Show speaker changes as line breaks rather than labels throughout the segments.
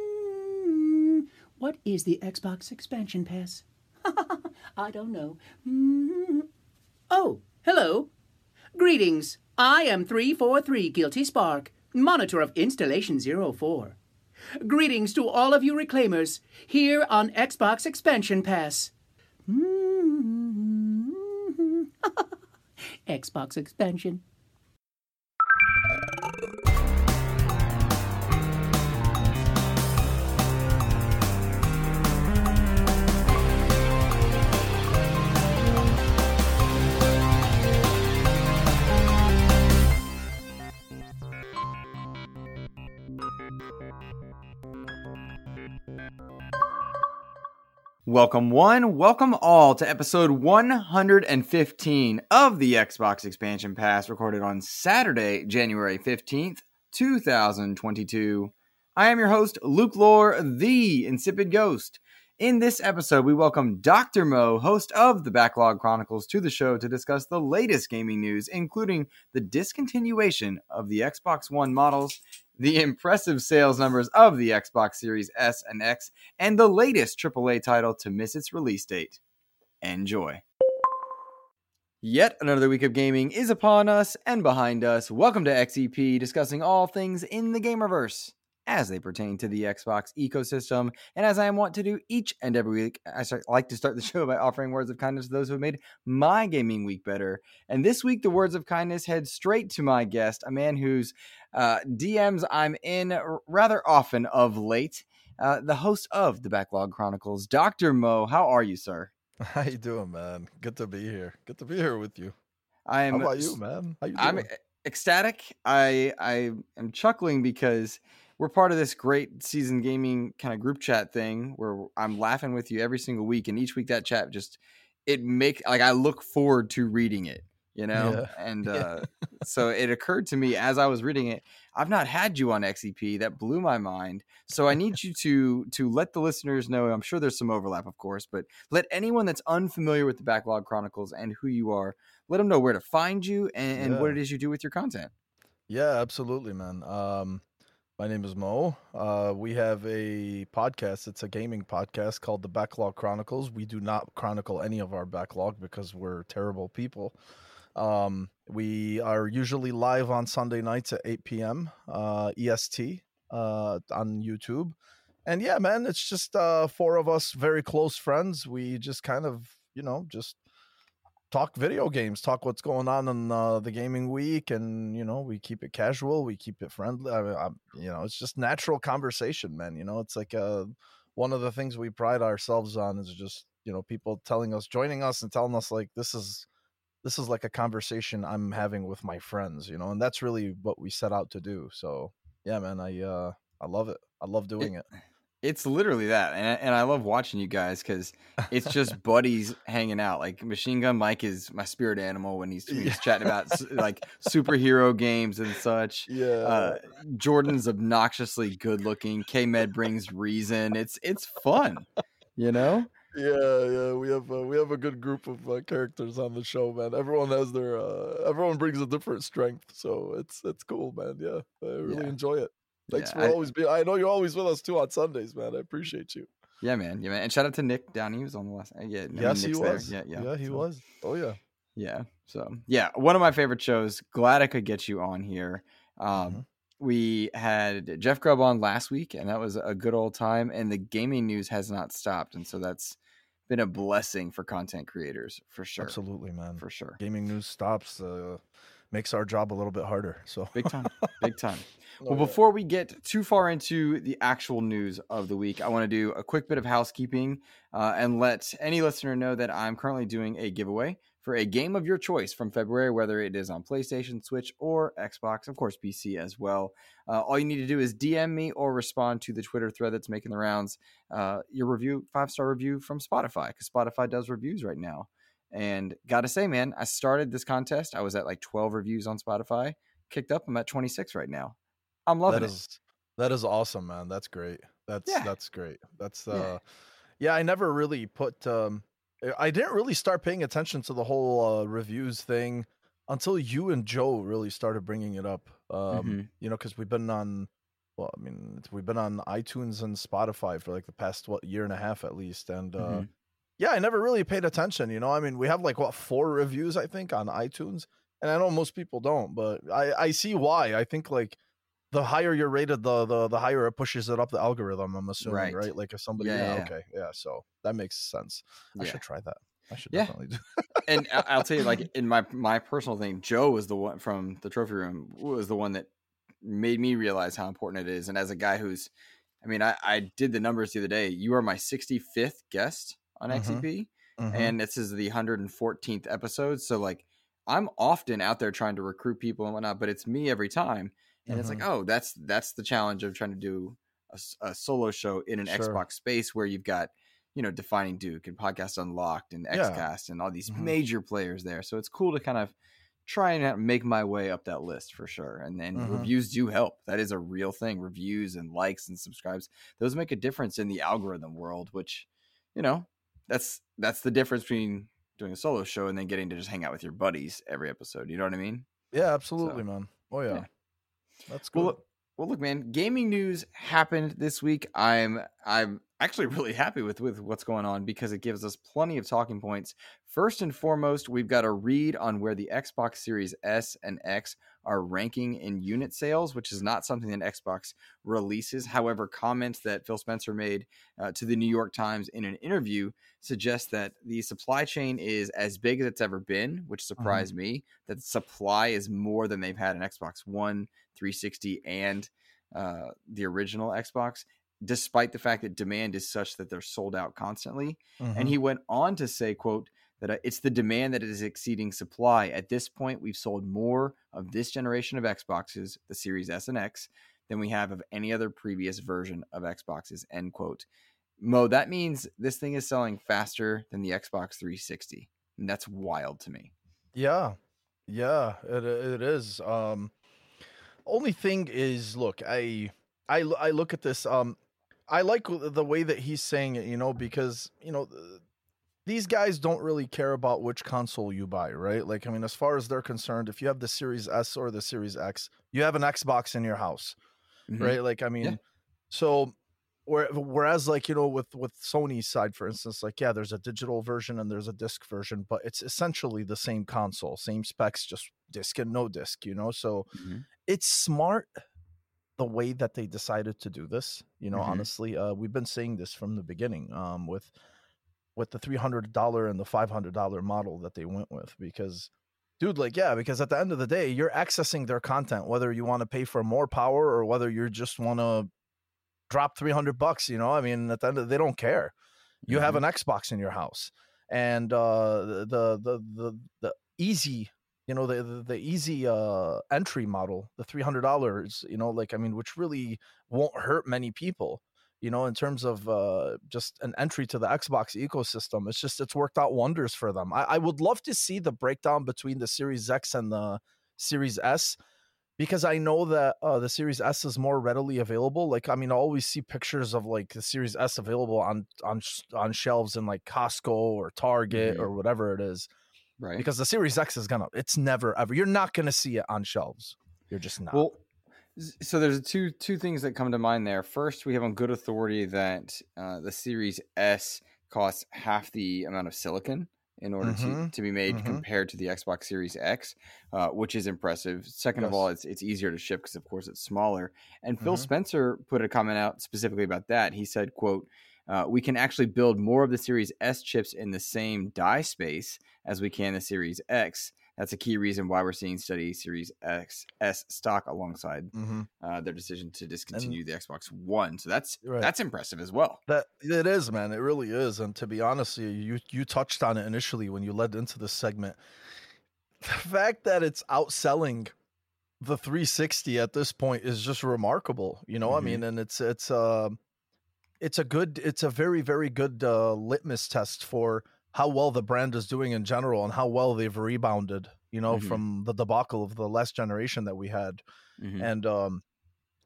Mm, What is the Xbox expansion pass? I don't know. Mm. Oh, hello. Greetings. I am 343 Guilty Spark, monitor of Installation 04. Greetings to all of you reclaimers here on Xbox Expansion Pass. Mm. Xbox expansion.
Welcome, one, welcome all to episode 115 of the Xbox Expansion Pass, recorded on Saturday, January 15th, 2022. I am your host, Luke Lore, the Insipid Ghost. In this episode, we welcome Dr. Mo, host of the Backlog Chronicles, to the show to discuss the latest gaming news, including the discontinuation of the Xbox One models the impressive sales numbers of the Xbox Series S and X, and the latest AAA title to miss its release date. Enjoy. Yet another week of gaming is upon us and behind us. Welcome to XEP, discussing all things in the Gamerverse as they pertain to the Xbox ecosystem. And as I am wont to do each and every week, I start, like to start the show by offering words of kindness to those who have made my gaming week better. And this week, the words of kindness head straight to my guest, a man whose uh, DMs I'm in rather often of late. Uh, the host of the Backlog Chronicles, Dr. Mo. How are you, sir?
How you doing, man? Good to be here. Good to be here with you.
I am.
How about you, man? How you
I'm ecstatic. I I am chuckling because we're part of this great season gaming kind of group chat thing where I'm laughing with you every single week, and each week that chat just it make like I look forward to reading it, you know.
Yeah.
And
Yeah.
uh, so it occurred to me as I was reading it, I've not had you on XEP. That blew my mind. So I need you to to let the listeners know. I'm sure there's some overlap, of course, but let anyone that's unfamiliar with the Backlog Chronicles and who you are, let them know where to find you and, and what it is you do with your content.
Yeah, absolutely, man. Um, my name is Mo. Uh, we have a podcast. It's a gaming podcast called The Backlog Chronicles. We do not chronicle any of our backlog because we're terrible people. Um, we are usually live on Sunday nights at 8 p.m. Uh, EST uh, on YouTube. And yeah, man, it's just uh, four of us very close friends. We just kind of, you know, just talk video games, talk what's going on in uh, the gaming week, and you know we keep it casual, we keep it friendly. I, mean, I, you know, it's just natural conversation, man. You know, it's like uh, one of the things we pride ourselves on is just you know people telling us, joining us, and telling us like this is this is like a conversation I'm having with my friends. You know, and that's really what we set out to do. So yeah, man, I uh, I love it. I love doing it.
It's literally that, and I, and I love watching you guys because it's just buddies hanging out. Like Machine Gun Mike is my spirit animal when he's, when he's
Yeah.
chatting about like superhero games and such.
Yeah.
Uh, Jordan's obnoxiously good looking. K Med brings reason. It's it's fun, you know.
Yeah, yeah, we have uh, we have a good group of uh, characters on the show, man. Everyone has their uh, everyone brings a different strength, so it's it's cool, man. Yeah, I really
Yeah.
enjoy it. Thanks
Yeah,
for
I-
always being. I know you're always with us too on Sundays, man. I appreciate you.
Yeah, man. Yeah, man. And shout out to Nick Downey. He was on the last. uh, Yeah,
yes, he
Nick's there.
was.
Yeah, yeah.
yeah, he
So-
was. Oh yeah.
Yeah. So yeah, one of my favorite shows. Glad I could get you on here. Um,
Mhm.
We had Jeff Grubb on last week, and that was a good old time. And the gaming news has not stopped, and so that's been a blessing for content creators for sure.
Absolutely, man.
for sure.
Gaming news stops uh, makes our job a little bit harder. So
Big time, big time.
Oh,
Well, before we get too far into the actual news of the week, I want to do a quick bit of housekeeping uh, and let any listener know that I'm currently doing a giveaway for a game of your choice from February, whether it is on PlayStation, Switch, or Xbox, of course, PC as well. Uh, all you need to do is DM me or respond to the Twitter thread that's making the rounds. Uh, your review, five star review from Spotify, because Spotify does reviews right now. And gotta say, man, I started this contest. I was at like 12 reviews on Spotify. Kicked up. I'm at 26 right now. I'm loving
that
it.
is that is awesome, man. That's great. That's
Yeah.
that's great. That's uh yeah, I never really put um I- I didn't really start paying attention to the whole uh reviews thing until you and Joe really started bringing it up. Um,
Mhm.
you know, because we've been on, well, I mean, it's- we've been on iTunes and Spotify for like the past what year and a half at least, and uh,
Mhm.
Yeah, I never really paid attention. You know, I mean, we have like what four reviews I think on iTunes, and I know most people don't, but I I see why. I think like the higher you're rated, the the the higher it pushes it up the algorithm. I'm assuming,
Right.
right? Like if somebody,
Yeah,
yeah,
yeah,
okay, yeah. So that makes sense. I should try that. I should definitely do.
and I'll tell you, like in my my personal thing, Joe was the one from the trophy room was the one that made me realize how important it is. And as a guy who's, I mean, I, I did the numbers the other day. You are my 65th guest on
Mhm.
XEP,
Mhm.
and this is the 114th episode. So like, I'm often out there trying to recruit people and whatnot, but it's me every time. And it's like,
Mhm.
oh, that's that's the challenge of trying to do a solo show in an
Sure.
Xbox space where you've got you know defining Duke and Podcast Unlocked and
Yeah.
XCast and all these
Mhm.
major players there. So it's cool to kind of try and make my way up that list for sure. And then
Mhm.
reviews do help. That is a real thing. Reviews and likes and subscribes those make a difference in the algorithm world, which you know that's that's the difference between doing a solo show and then getting to just hang out with your buddies every episode. You know what I mean?
Yeah, absolutely,
So,
man. Oh yeah,
yeah.
that's good.
Well, well, look, man. Gaming news happened this week. I'm I'm actually really happy with with what's going on because it gives us plenty of talking points. First and foremost, we've got a read on where the Xbox Series S and X are ranking in unit sales, which is not something that Xbox releases. However, comments that Phil Spencer made uh, to the New York Times in an interview suggest that the supply chain is as big as it's ever been, which surprised me. That supply is more than they've had in Xbox One, 360, and uh, the original Xbox, despite the fact that demand is such that they're sold out constantly.
Mhm.
And he went on to say, "quote that uh, it's the demand that is exceeding supply. At this point, we've sold more of this generation of Xboxes, the Series S and X, than we have of any other previous version of Xboxes." End quote. Mo, that means this thing is selling faster than the Xbox 360, and that's wild to me.
Yeah, yeah, it it is. Um, only thing is, look, I I I look at this. Um, I like the way that he's saying it, you know, because you know these guys don't really care about which console you buy, right? Like, I mean, as far as they're concerned, if you have the Series S or the Series X, you have an Xbox in your house,
Mhm.
right? Like, I mean, so where, whereas like you know with with Sony's side, for instance, like yeah, there's a digital version and there's a disc version, but it's essentially the same console, same specs, just disc and no disc, you know. So
Mhm.
it's smart the way that they decided to do this. You know,
Mhm.
honestly, uh, we've been saying this from the beginning um, with with the three hundred dollar and the five hundred dollar model that they went with because. Dude, like, yeah, because at the end of the day, you're accessing their content, whether you want to pay for more power or whether you just want to drop 300 bucks you know i mean at the end of they don't care you have
Mhm.
an xbox in your house and uh the the the the easy you know the the, the easy uh entry model the $300 you know like i mean which really won't hurt many people you know in terms of uh just an entry to the xbox ecosystem it's just it's worked out wonders for them i, I would love to see the breakdown between the series x and the series s because I know that uh, the Series S is more readily available. Like, I mean, I always see pictures of like the Series S available on on on shelves in like Costco or Target
Mhm.
or whatever it is.
right?
Because the Series X is gonna, it's never ever. You're not gonna see it on shelves. You're just not.
Well, so there's two two things that come to mind there. First, we have on good authority that uh, the Series S costs half the amount of silicon in order to,
Mhm,
to be made
mhm.
compared to the Xbox Series X, uh, which is impressive. Second of all, it's it's easier to ship because of course it's smaller. And Phil
Mhm.
Spencer put a comment out specifically about that. He said, "quote." Uh, we can actually build more of the Series S chips in the same die space as we can the Series X. That's a key reason why we're seeing steady Series X S stock alongside
Mhm.
uh, their decision to discontinue the Xbox One. So that's
Right.
that's impressive as well.
That it is, man. It really is. And to be honest, you you touched on it initially when you led into this segment. The fact that it's outselling the 360 at this point is just remarkable. You know, I
Mhm.
mean, and it's it's uh it's a good it's a very very good uh, litmus test for how well the brand is doing in general and how well they've rebounded. You know,
Mhm.
from the debacle of the last generation that we had
Mhm.
and um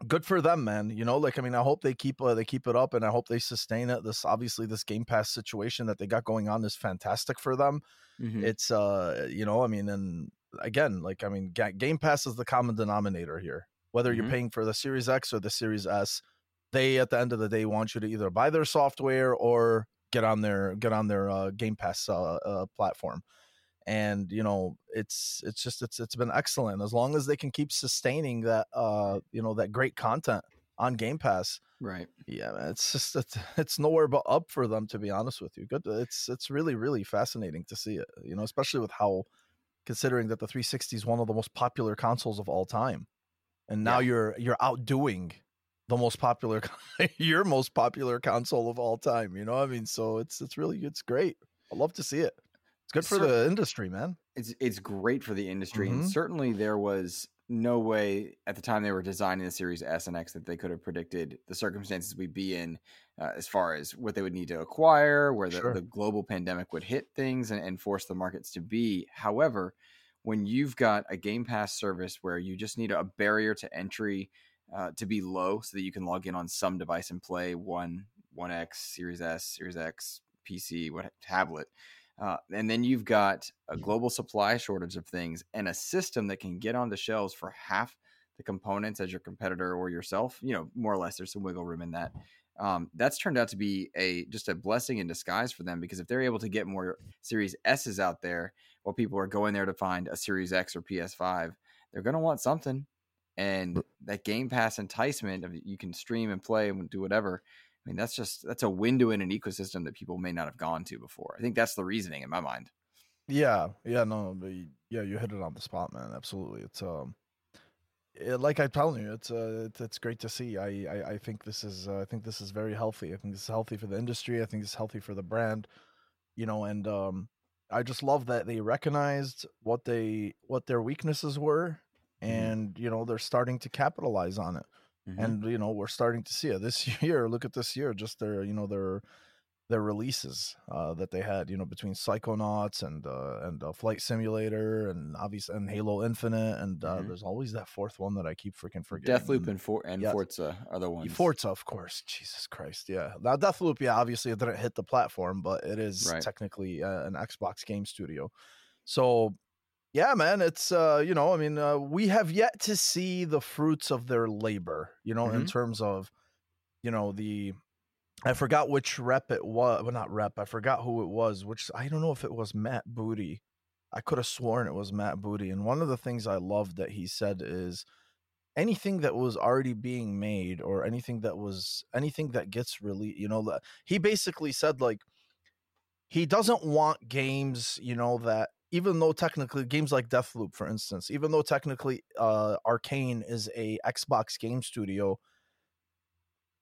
good for them man you know like i mean i hope they keep uh, they keep it up and i hope they sustain it this obviously this game pass situation that they got going on is fantastic for them
Mhm.
it's uh you know i mean and again, like I mean, Game Pass is the common denominator here. Whether mm-hmm. you're paying for the Series X or the Series S, they at the end of the day want you to either buy their software or get on their get on their uh, Game Pass uh, uh, platform. And you know, it's it's just it's it's been excellent as long as they can keep sustaining that uh you know that great content on Game Pass.
Right.
Yeah, man, it's just it's, it's nowhere but up for them to be honest with you. Good. It's it's really really fascinating to see it. You know, especially with how considering that the 360 is one of the most popular consoles of all time, and now yeah. you're you're outdoing the most popular your most popular console of all time. You know, I mean, so it's it's really it's great. I love to see it. It's good for the industry, man.
It's it's great for the industry, mm-hmm. and certainly there was no way at the time they were designing the Series S and X that they could have predicted the circumstances we'd be in uh, as far as what they would need to acquire, where the, sure. the global pandemic would hit things and, and force the markets to be. However, when you've got a Game Pass service where you just need a barrier to entry uh, to be low so that you can log in on some device and play one, one X, Series S, Series X, PC, what tablet uh, and then you've got a global supply shortage of things and a system that can get on the shelves for half the components as your competitor or yourself. You know, more or less, there's some wiggle room in that. Um, that's turned out to be a just a blessing in disguise for them because if they're able to get more Series S's out there, while people are going there to find a Series X or PS5, they're going to want something. And that Game Pass enticement of you can stream and play and do whatever I mean, that's just that's a window in an ecosystem that people may not have gone to before. I think that's the reasoning in my mind.
Yeah, yeah, no, but yeah, you hit it on the spot, man. Absolutely, it's um, it, like I'm telling you, it's uh, it's, it's great to see. I I, I think this is uh, I think this is very healthy. I think this is healthy for the industry. I think it's healthy for the brand. You know, and um, I just love that they recognized what they what their weaknesses were. And mm-hmm. you know they're starting to capitalize on it. Mm-hmm. And you know, we're starting to see it this year. Look at this year, just their, you know, their their releases uh, that they had, you know, between Psychonauts and uh, and uh, Flight Simulator and obviously and Halo Infinite and uh, mm-hmm. there's always that fourth one that I keep freaking forgetting.
Deathloop and For- and yes. Forza are the ones.
Forza, of course. Jesus Christ, yeah. Now Deathloop, yeah, obviously it didn't hit the platform, but it is right. technically uh, an Xbox game studio. So yeah, man, it's uh, you know, I mean, uh, we have yet to see the fruits of their labor, you know, mm-hmm. in terms of, you know, the I forgot which rep it was, well, not rep, I forgot who it was, which I don't know if it was Matt Booty. I could have sworn it was Matt Booty. And one of the things I loved that he said is anything that was already being made or anything that was anything that gets released, you know, he basically said like he doesn't want games, you know, that even though technically games like Deathloop, for instance, even though technically uh, Arkane is a Xbox game studio,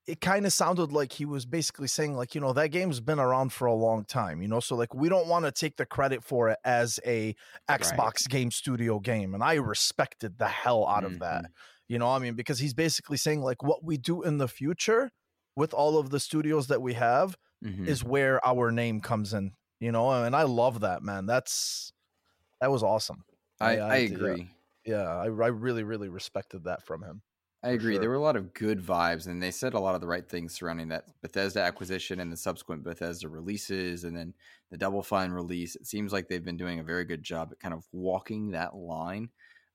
it kind of sounded like he was basically saying like you know that game's been around for a long time you know so like we don't want to take the credit for it as a xbox right. game studio game and i respected the hell out mm-hmm. of that mm-hmm. you know i mean because he's basically saying like what we do in the future with all of the studios that we have mm-hmm. is where our name comes in you know and i love that man that's that was awesome.
I, I, I agree.
Yeah, yeah I, I really, really respected that from him.
I agree. Sure. There were a lot of good vibes, and they said a lot of the right things surrounding that Bethesda acquisition and the subsequent Bethesda releases, and then the Double Fine release. It seems like they've been doing a very good job at kind of walking that line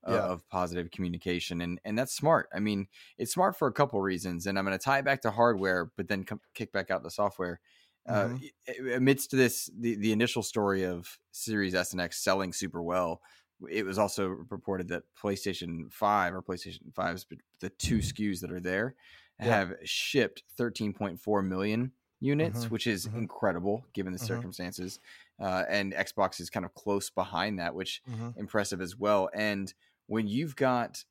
yeah. of positive communication, and and that's smart. I mean, it's smart for a couple reasons, and I'm going to tie it back to hardware, but then come, kick back out the software. Uh, mm-hmm. amidst this, the, the initial story of Series S and X selling super well, it was also reported that PlayStation 5 or PlayStation 5's the two SKUs that are there yeah. have shipped 13.4 million units, mm-hmm. which is mm-hmm. incredible given the mm-hmm. circumstances. Uh, and Xbox is kind of close behind that, which mm-hmm. impressive as well. And when you've got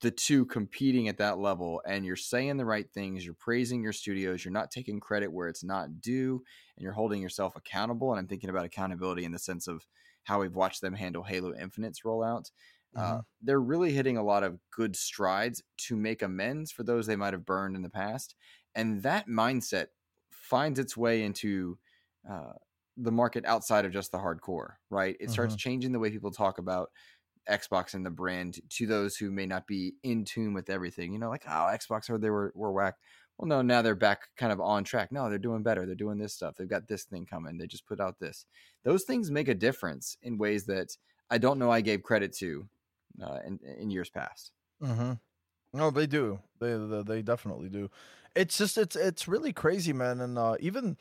the two competing at that level and you're saying the right things you're praising your studios you're not taking credit where it's not due and you're holding yourself accountable and i'm thinking about accountability in the sense of how we've watched them handle halo infinite's rollout uh, mm-hmm. uh, they're really hitting a lot of good strides to make amends for those they might have burned in the past and that mindset finds its way into uh, the market outside of just the hardcore right it mm-hmm. starts changing the way people talk about Xbox and the brand to those who may not be in tune with everything. You know, like oh, Xbox or they were were whack. Well, no, now they're back kind of on track. No, they're doing better. They're doing this stuff. They've got this thing coming. They just put out this. Those things make a difference in ways that I don't know I gave credit to uh, in, in years past.
Mm-hmm. No, they do. They, they they definitely do. It's just it's it's really crazy, man. And uh, even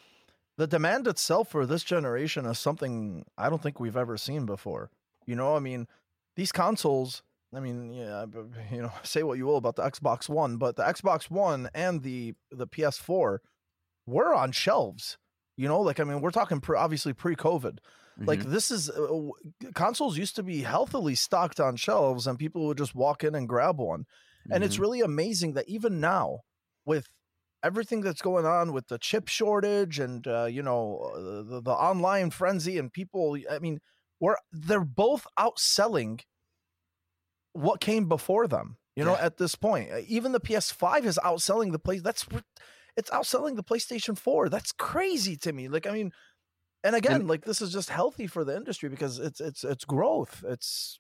the demand itself for this generation is something I don't think we've ever seen before. You know, I mean, these consoles. I mean, yeah, you know, say what you will about the Xbox One, but the Xbox One and the the PS4 were on shelves. You know, like I mean, we're talking pre, obviously pre-COVID. Like
Mhm.
this is uh, consoles used to be healthily stocked on shelves, and people would just walk in and grab one. And it's
Mhm.
really amazing that even now, with everything that's going on with the chip shortage and uh, you know uh, the, the online frenzy and people, I mean, we're they're both outselling what came before them. You know,
Yeah.
at this point, Uh, even the PS5 is outselling the place. That's it's outselling the PlayStation 4. That's crazy to me. Like, I mean, and again, like this is just healthy for the industry because it's it's it's growth. It's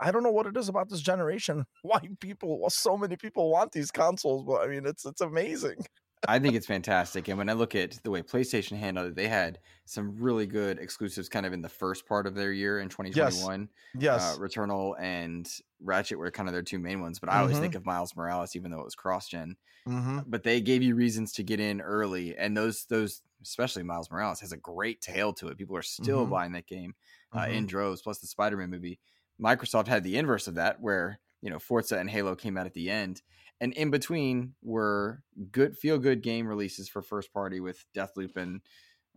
I don't know what it is about this generation. Why people, well, so many people want these consoles, but I mean, it's it's amazing.
I think it's fantastic. And when I look at the way PlayStation handled it, they had some really good exclusives kind of in the first part of their year in 2021.
Yes,
Uh, Returnal and Ratchet were kind of their two main ones, but I always
Mhm.
think of Miles Morales, even though it was cross gen.
hmm
But they gave you reasons to get in early, and those those especially Miles Morales has a great tale to it. People are still
Mhm.
buying that game uh, in droves. Plus the Spider Man movie. Microsoft had the inverse of that, where you know Forza and Halo came out at the end, and in between were good feel good game releases for first party with Deathloop and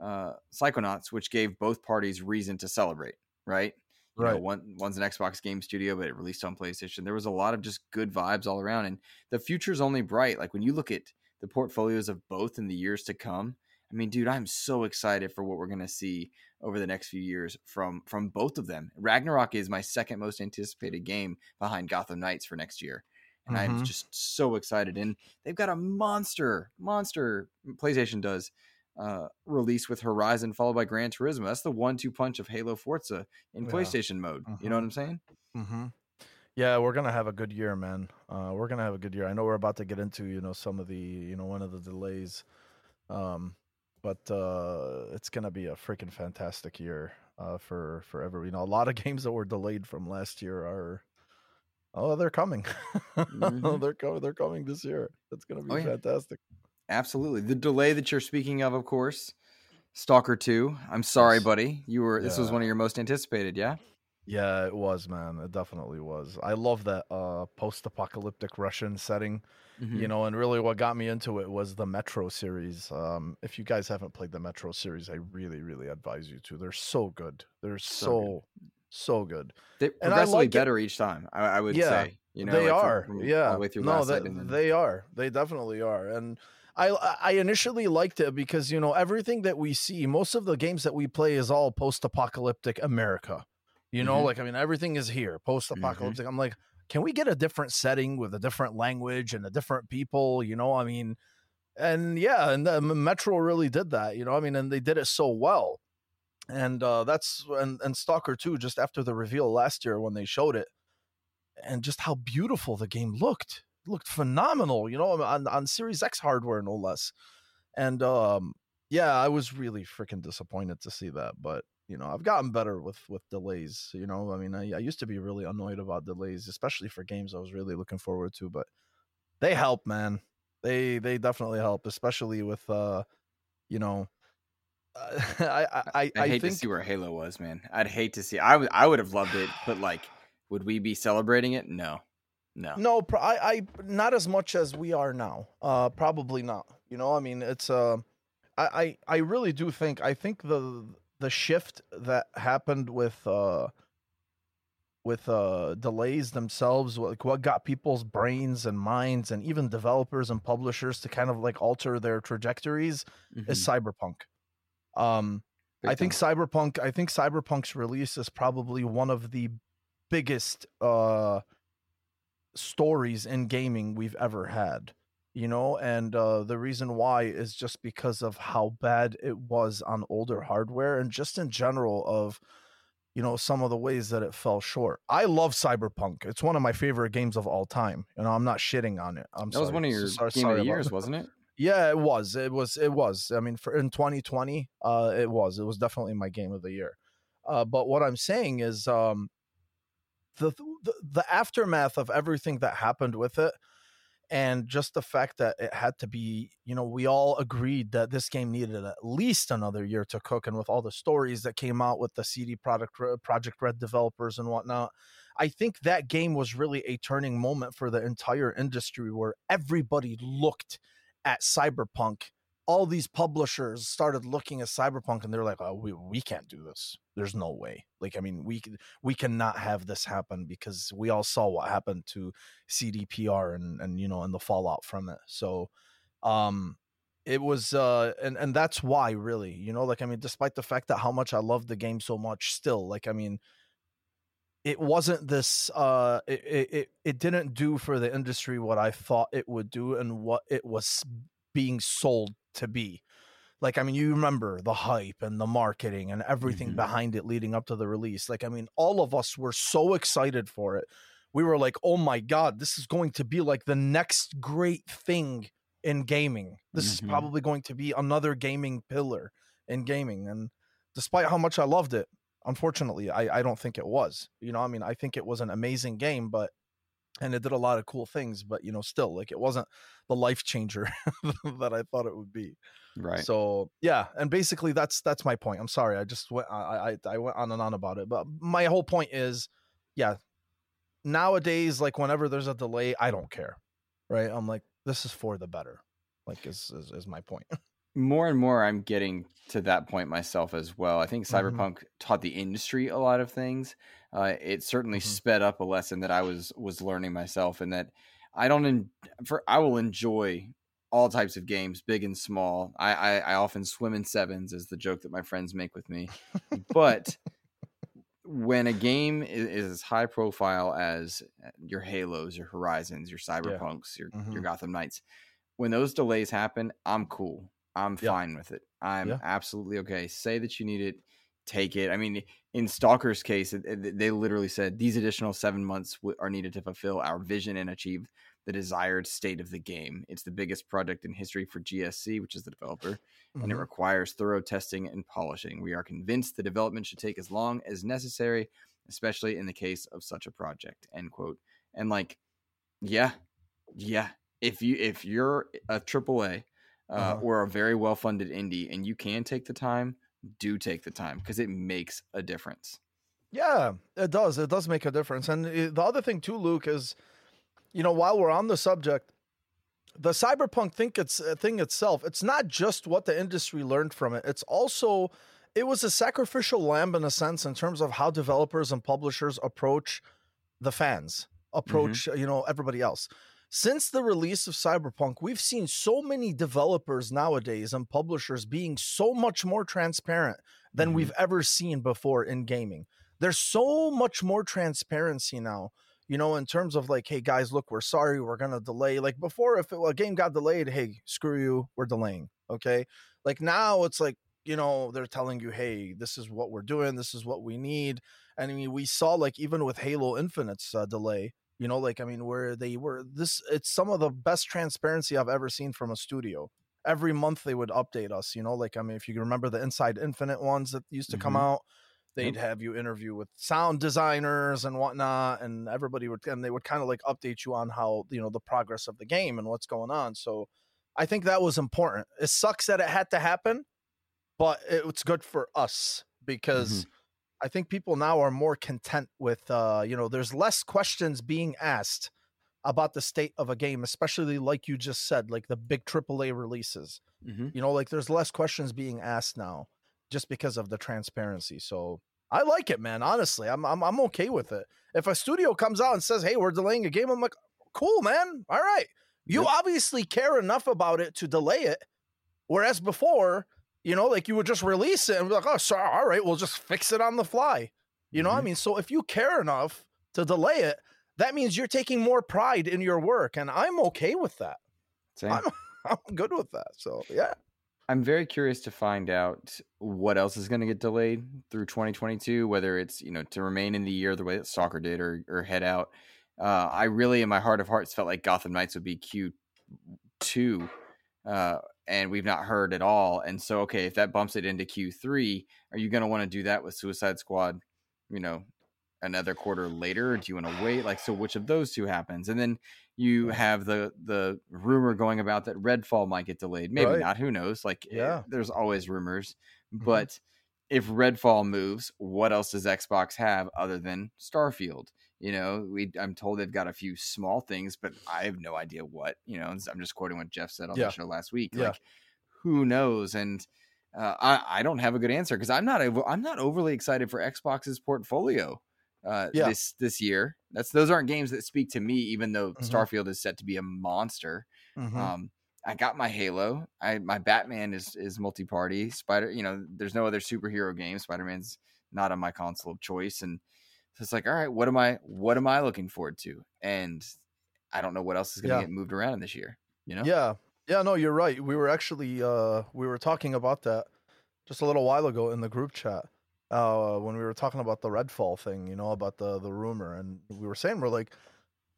uh, Psychonauts, which gave both parties reason to celebrate. Right. You know,
Right.
one one's an Xbox game studio, but it released on PlayStation. There was a lot of just good vibes all around, and the future's only bright. Like when you look at the portfolios of both in the years to come. I mean, dude, I'm so excited for what we're gonna see over the next few years from from both of them. Ragnarok is my second most anticipated game behind Gotham Knights for next year. And I'm
Mhm.
just so excited. And they've got a monster, monster PlayStation does uh release with Horizon followed by Gran Turismo. That's the one two punch of Halo Forza in
Yeah.
PlayStation mode. You know what I'm saying?
hmm Yeah, we're gonna have a good year, man. Uh, we're gonna have a good year. I know we're about to get into you know some of the you know one of the delays, um, but uh, it's gonna be a freaking fantastic year uh, for for every you know a lot of games that were delayed from last year are oh they're coming,
Mhm.
they're coming they're coming this year. It's gonna be
Oh, yeah.
fantastic.
Absolutely. The delay that you're speaking of, of course, Stalker 2. I'm sorry, buddy. You were this was one of your most anticipated, yeah?
Yeah, it was, man. It definitely was. I love that uh, post-apocalyptic Russian setting.
Mm-hmm.
you know and really what got me into it was the metro series um if you guys haven't played the metro series i really really advise you to they're so good they're
So
so so good,
They progressively
like it-
better each time, I, I would
Yeah,
say. You know,
they
like
are.
from all
yeah.
the way through
no they,
then-
they are. They definitely are. And I, I initially liked it because you know everything that we see most of the games that we play is all post-apocalyptic america. You know
Mhm.
like i mean everything is here post-apocalyptic. I'm like can we get a different setting with a different language and a different people? You know i mean and yeah and the metro really did that you know i mean and they did it so well and uh that's and and stalker 2 just after the reveal last year when they showed it and just how beautiful the game looked It looked phenomenal you know on on series x hardware no less and um yeah i was really freaking disappointed to see that but you know i've gotten better with with delays you know i mean I, I used to be really annoyed about delays especially for games i was really looking forward to but they help man. They they definitely help especially with uh you know I, I I
hate
think
to see where Halo was, man. I'd hate to see. I would. I would have loved it, but like, would we be celebrating it? No, no.
no I, I not as much as we are now uh probably not you know i mean it's uh I, I i really do think i think the the shift that happened with uh with uh delays themselves like what got people's brains and minds and even developers and publishers to kind of like alter their trajectories is
Mhm.
cyberpunk um
Big
I think. Cyberpunk. I think Cyberpunk's release is probably one of the biggest uh, stories in gaming we've ever had. You know, and uh, the reason why is just because of how bad it was on older hardware, and just in general of you know some of the ways that it fell short. I love Cyberpunk. It's one of my favorite games of all time. You know, I'm not shitting on it. I'm
that was one of
So
your
sorry-
game
sorry
of the years, wasn't it?
Yeah, it was. It was. It was. I mean, for in 2020, uh, it was. It was definitely my game of the year. Uh, but what I'm saying is, um, the, the the aftermath of everything that happened with it, and just the fact that it had to be, you know, we all agreed that this game needed at least another year to cook, and with all the stories that came out with the CD product Projekt Red developers and whatnot, I think that game was really a turning moment for the entire industry where everybody looked at Cyberpunk. All these publishers started looking at Cyberpunk and they're like, "Oh, we we can't do this. There's no way. Like, I mean, we we cannot have this happen because we all saw what happened to CDPR and and you know and the fallout from it. So, um, it was uh and and that's why really you know like i mean despite the fact that how much i love the game so much still like i mean it wasn't this uh it, it it didn't do for the industry what i thought it would do and what it was being sold to be. Like i mean you remember the hype and the marketing and everything mm-hmm. behind it leading up to the release. Like i mean all of us were so excited for it. We were like oh my god this is going to be like the next great thing in gaming. This mm-hmm. is probably going to be another gaming pillar in gaming. And despite how much i loved it unfortunately I, I don't think it was you know i mean i think it was an amazing game but and it did a lot of cool things but you know still like it wasn't the life changer that i thought it would be.
Right.
So yeah and basically that's that's my point i'm sorry i just went i i, I went on and on about it but my whole point is yeah nowadays like whenever there's a delay i don't care right? I'm like this is for the better like is is, is my point
more and more i'm getting to that point myself as well i think mm-hmm. cyberpunk mm-hmm. taught the industry a lot of things uh, it certainly mm-hmm. sped up a lesson that i was was learning myself and that i don't in, for i will enjoy all types of games big and small I, I i often swim in sevens is the joke that my friends make with me but when a game is, is, as high profile as uh, your halos your horizons your cyberpunks yeah. your, mm-hmm. your gotham knights when those delays happen i'm cool I'm yeah. fine with it. I'm yeah. absolutely okay. Say that you need it, take it. I mean, in Stalker's case, they literally said these additional seven months are needed to fulfill our vision and achieve the desired state of the game. It's the biggest project in history for GSC, which is the developer, mm-hmm. and it mm-hmm. requires thorough testing and polishing. We are convinced the development should take as long as necessary, especially in the case of such a project. End quote. And like, yeah, yeah. If you if you're a AAA uh, uh-huh. or a very well funded indie and you can take the time, do take the time because it makes a difference.
Yeah, it does. It does make a difference. And the other thing too, Luke, is you know while we're on the subject, the cyberpunk thing, it's, uh, thing itself, it's not just what the industry learned from it. It's also it was a sacrificial lamb in a sense in terms of how developers and publishers approach the fans, approach mm-hmm. you know everybody else since the release of Cyberpunk, we've seen so many developers nowadays and publishers being so much more transparent than mm-hmm. we've ever seen before in gaming. There's so much more transparency now, you know, in terms of like, hey guys, look, we're sorry, we're gonna delay. Like before, if it, a game got delayed, hey, screw you, we're delaying. Okay, like now it's like you know they're telling you, hey, this is what we're doing, this is what we need. And I mean, we saw like even with Halo Infinite's uh, delay, you know like i mean where they were this it's some of the best transparency i've ever seen from a studio every month they would update us you know like i mean if you remember the inside infinite ones that used to mm-hmm. come out they'd yep. have you interview with sound designers and whatnot and everybody would and they would kind of like update you on how you know the progress of the game and what's going on so i think that was important it sucks that it had to happen but it, it's good for us because mm-hmm I think people now are more content with, uh, you know, there's less questions being asked about the state of a game, especially like you just said, like the big AAA releases. Mm-hmm. You know, like there's less questions being asked now just because of the transparency. So I like it, man. Honestly, I'm I'm I'm okay with it. If a studio comes out and says, "Hey, we're delaying a game," I'm like, "Cool, man. All right." You yep. obviously care enough about it to delay it, whereas before you know, like you would just release it and be like, oh, sorry, all right, we'll just fix it on the fly. You know mm-hmm. I mean? So if you care enough to delay it, that means you're taking more pride in your work. And I'm okay with that. Same. I'm, I'm good with that. So, yeah.
I'm very curious to find out what else is going to get delayed through 2022, whether it's, you know, to remain in the year the way that Stalker did or, or head out. Uh, I really, in my heart of hearts, felt like Gotham Knights would be Q2 uh, and we've not heard at all. And so, okay, if that bumps it into Q3, are you going to want to do that with Suicide Squad? You know, another quarter later? Or do you want to wait? Like, so which of those two happens? And then you have the the rumor going about that Redfall might get delayed. Maybe
Right.
not. Who knows? Like, eh,
Yeah.
there's always rumors.
Mhm.
But if Redfall moves, what else does Xbox have other than Starfield? You know, we I'm told they've got a few small things, but I have no idea what. You know, I'm just quoting what Jeff said on
Yeah.
the show last week.
Yeah.
Like, who knows? And uh, I I don't have a good answer because I'm not I'm not overly excited for Xbox's portfolio uh,
Yeah.
this this year. That's those aren't games that speak to me, even though
Mhm.
Starfield is set to be a monster.
Mhm.
Um, I got my Halo. I my Batman is is multi party. Spider, you know, there's no other superhero game. Spider Man's not on my console of choice, and so it's like, all right, what am I what am I looking forward to? And I don't know what else is going to
Yeah.
get moved around in this year. You know?
Yeah. Yeah, no, you're right. We were actually uh we were talking about that just a little while ago in the group chat. Uh when we were talking about the Redfall thing, you know, about the the rumor and we were saying we're like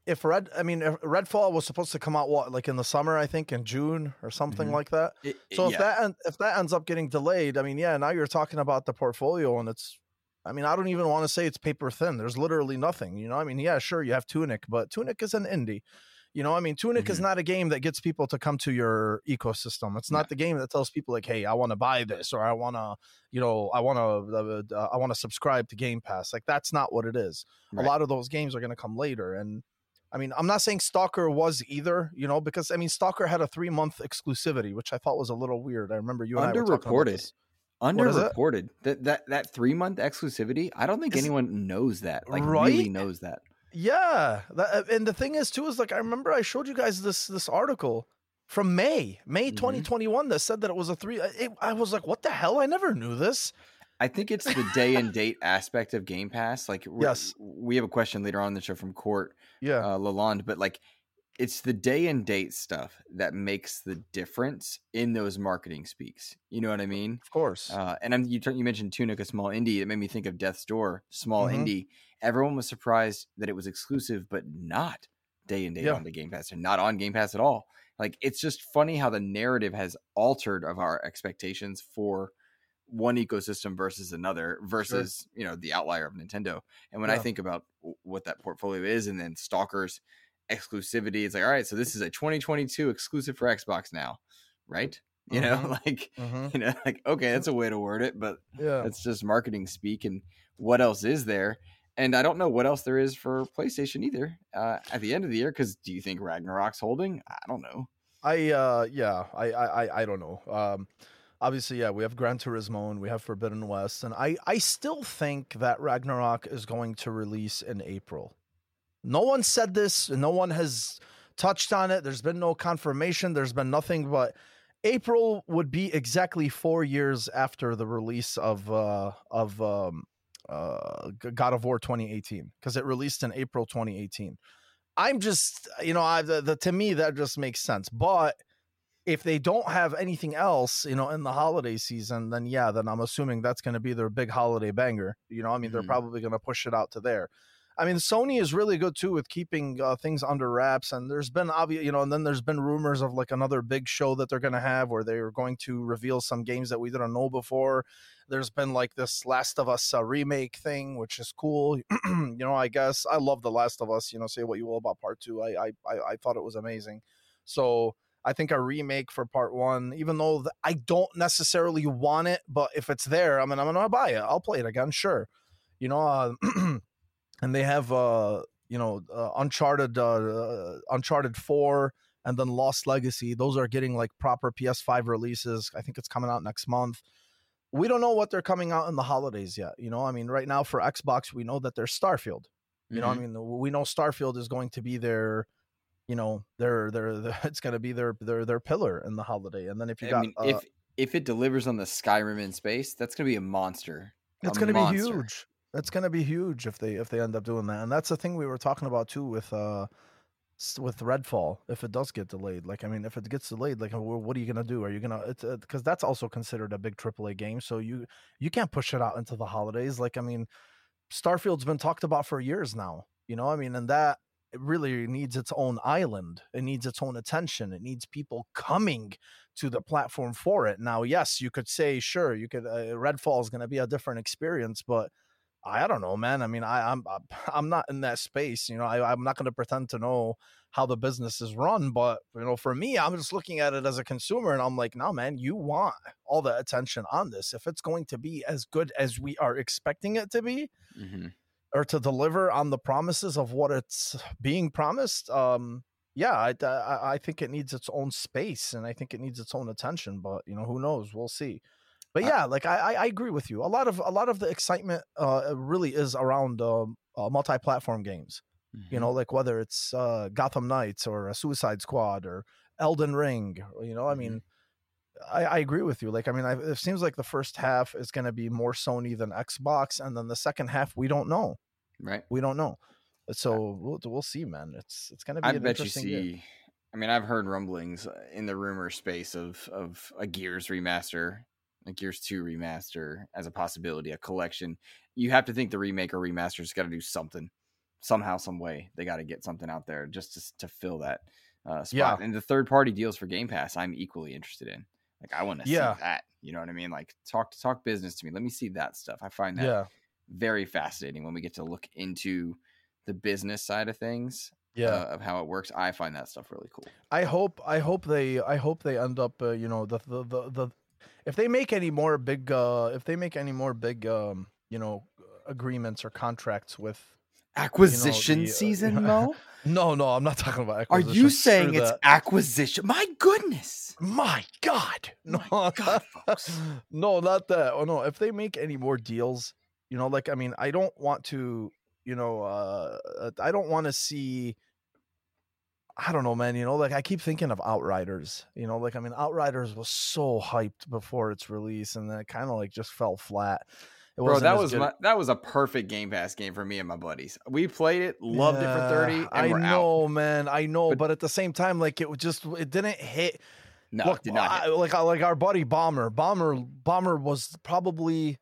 if Red I mean if Redfall was supposed to come out what like in the summer I think in June or something
Mhm.
like that.
It- it-
So if
yeah.
that if that ends up getting delayed, I mean, yeah, now you're talking about the portfolio and it's I mean, I don't even want to say it's paper thin. There's literally nothing, you know? I mean, yeah, sure, you have Tunic, but Tunic is an indie. You know, I mean, Tunic is
Mhm.
not a game that gets people to come to your ecosystem. It's not
No.
the game that tells people like, "Hey, I want to buy this," or "I want to, you know, I want to, uh, I want to subscribe to Game Pass." Like that's not what it is.
Right.
A lot of those games are going to come later, and I mean, I'm not saying Stalker was either, you know, because I mean, Stalker had a three month exclusivity, which I thought was a little weird. I remember you and I were talking about
Underreported.
This. is it?
Underreported that that that three month exclusivity. I don't think anyone knows that. Like
Right?
really knows that.
Yeah, that, uh, and the thing is too is like I remember I showed you guys this this article from May May
Mhm.
2021 that said that it was a three. It, I was like, what the hell? I never knew this.
I think it's the day and date aspect of Game Pass. Like,
Yes.
we have a question later on in the show from Court
Yeah,
uh, Lalonde, but like, it's the day and date stuff that makes the difference in those marketing speaks. You know what I mean?
of course.
Uh, and I'm, you, you mentioned Tunic, a small indie. It made me think of Death's Door, small
Mhm.
indie. Everyone was surprised that it was exclusive, but not day and date
Yeah.
on the Game Pass, and not on Game Pass at all. Like it's just funny how the narrative has altered of our expectations for one ecosystem versus another, versus you know the outlier of Nintendo. And when I think about w- what that portfolio is, and then Stalker's exclusivity, it's like, all right, so this is a 2022 exclusive for Xbox now, right? You know,
Mhm.
like
Mhm.
you know, like okay, that's a way to word it, but
Yeah,
it's just marketing speak. And what else is there? And I don't know what else there is for PlayStation either. Uh, at the end of the year, because do you think Ragnarok's holding? I don't know.
I uh yeah I I I, I don't know. Um, obviously yeah we have Gran Turismo and we have Forbidden West and I I still think that Ragnarok is going to release in April. No one said this. No one has touched on it. There's been no confirmation. There's been nothing but April would be exactly four years after the release of uh of um uh God of War 2018 because it released in April 2018. I'm just you know I the, the to me that just makes sense. But if they don't have anything else, you know, in the holiday season, then yeah, then I'm assuming that's going to be their big holiday banger. You know, I mean, they're
Mhm.
probably going to push it out to there. I mean, Sony is really good too with keeping uh, things under wraps. And there's been obvious, you know, and then there's been rumors of like another big show that they're going to have where they're going to reveal some games that we didn't know before. There's been like this Last of Us uh, remake thing, which is cool. you know, I guess I love The Last of Us. You know, say what you will about part two. I I I, I thought it was amazing. So I think a remake for part one, even though th- I don't necessarily want it, but if it's there, I mean, I'm gonna buy it. I'll play it again, sure. You know, uh, and they have uh, you know, uh, Uncharted, uh, uh, Uncharted Four, and then Lost Legacy. Those are getting like proper PS5 releases. I think it's coming out next month. We don't know what they're coming out in the holidays yet. You know, I mean, right now for Xbox, we know that there's Starfield. You know, I mean, we know Starfield is going to be their, you know, their their, their it's going to be their their their pillar in the holiday. And then if you
I
got,
mean,
uh,
if if it delivers on the Skyrim in space, that's going to be a monster.
it's going to be huge. Going to be huge if they if they end up doing that. And that's the thing we were talking about too with uh with Redfall. If it does get delayed, like I mean, if it gets delayed, like what are you gonna do? Are you gonna? It's because that's also considered a big AAA game, so you you can't push it out into the holidays. Like I mean, Starfield's been talked about for years now. You know, I mean, and that it really needs its own island. It needs its own attention. It needs people coming to the platform for it. Now, yes, you could say, sure, you could. Uh, Redfall is going to be a different experience, but I I don't know, man. I mean, I, I'm I'm not in that space. You know, I, I'm not going to pretend to know how the business is run, but you know, for me, I'm just looking at it as a consumer, and I'm like, no, man, you want all the attention on this. If it's going to be as good as we are expecting it to be,
Mm-hmm.
or to deliver on the promises of what it's being promised, um, yeah, I, I I think it needs its own space, and I think it needs its own attention. But you know, who knows? We'll see. But yeah, like I, I- agree with you. A lot of a lot of the excitement uh, really is around um, uh, multi-platform games.
Mm-hmm.
You know, like whether it's uh, Gotham Knights or a Suicide Squad or Elden Ring. You know, I
Mhm.
mean, I, I agree with you. Like, I mean, I, it seems like the first half is going to be more Sony than Xbox, and then the second half we don't know.
right.
We don't know. So we'll we'll see, man. It's it's going to be.
I bet you see. I mean, I've heard rumblings uh, in the rumor space of of a Gears remaster, a Gears Two remaster as a possibility, a collection. You have to think the remake or remaster's got to do something, somehow, some way. They got to get something out there just to, to fill that uh, spot.
Yeah.
And the third party deals for Game Pass, I'm equally interested in. Like, I want to
Yeah.
see that. You know what I mean? Like, talk talk business to me. Let me see that stuff. I find that
Yeah,
very fascinating when we get to look into the business side of things
yeah.
uh, of how it works. I find that stuff really cool.
I hope I hope they I hope they end up. Uh, you know, the, the the the if they make any more big uh if they make any more big um you know agreements or contracts with
Acquisition
the, uh,
season, Mo?
no no I'm not talking about
Are you saying it's
that.
acquisition? My goodness.
My God, no,
My God, folks.
no, not that. Oh no, if they make any more deals, you know, like I mean, I don't want to, you know, uh, I don't want to see. I don't know, man. You know, like I keep thinking of Outriders. You know, like I mean, Outriders was so hyped before its release, and then it kind of like just fell flat. It
Bro, that was my, that was a perfect Game Pass game for me and my buddies. We played it, loved it for 30, and
I
we're out.
know, man. I know,
But-
but, at the same time, like it was just it didn't hit
No,
Look,
did not
I- like like our buddy Bomber. Bomber Bomber was probably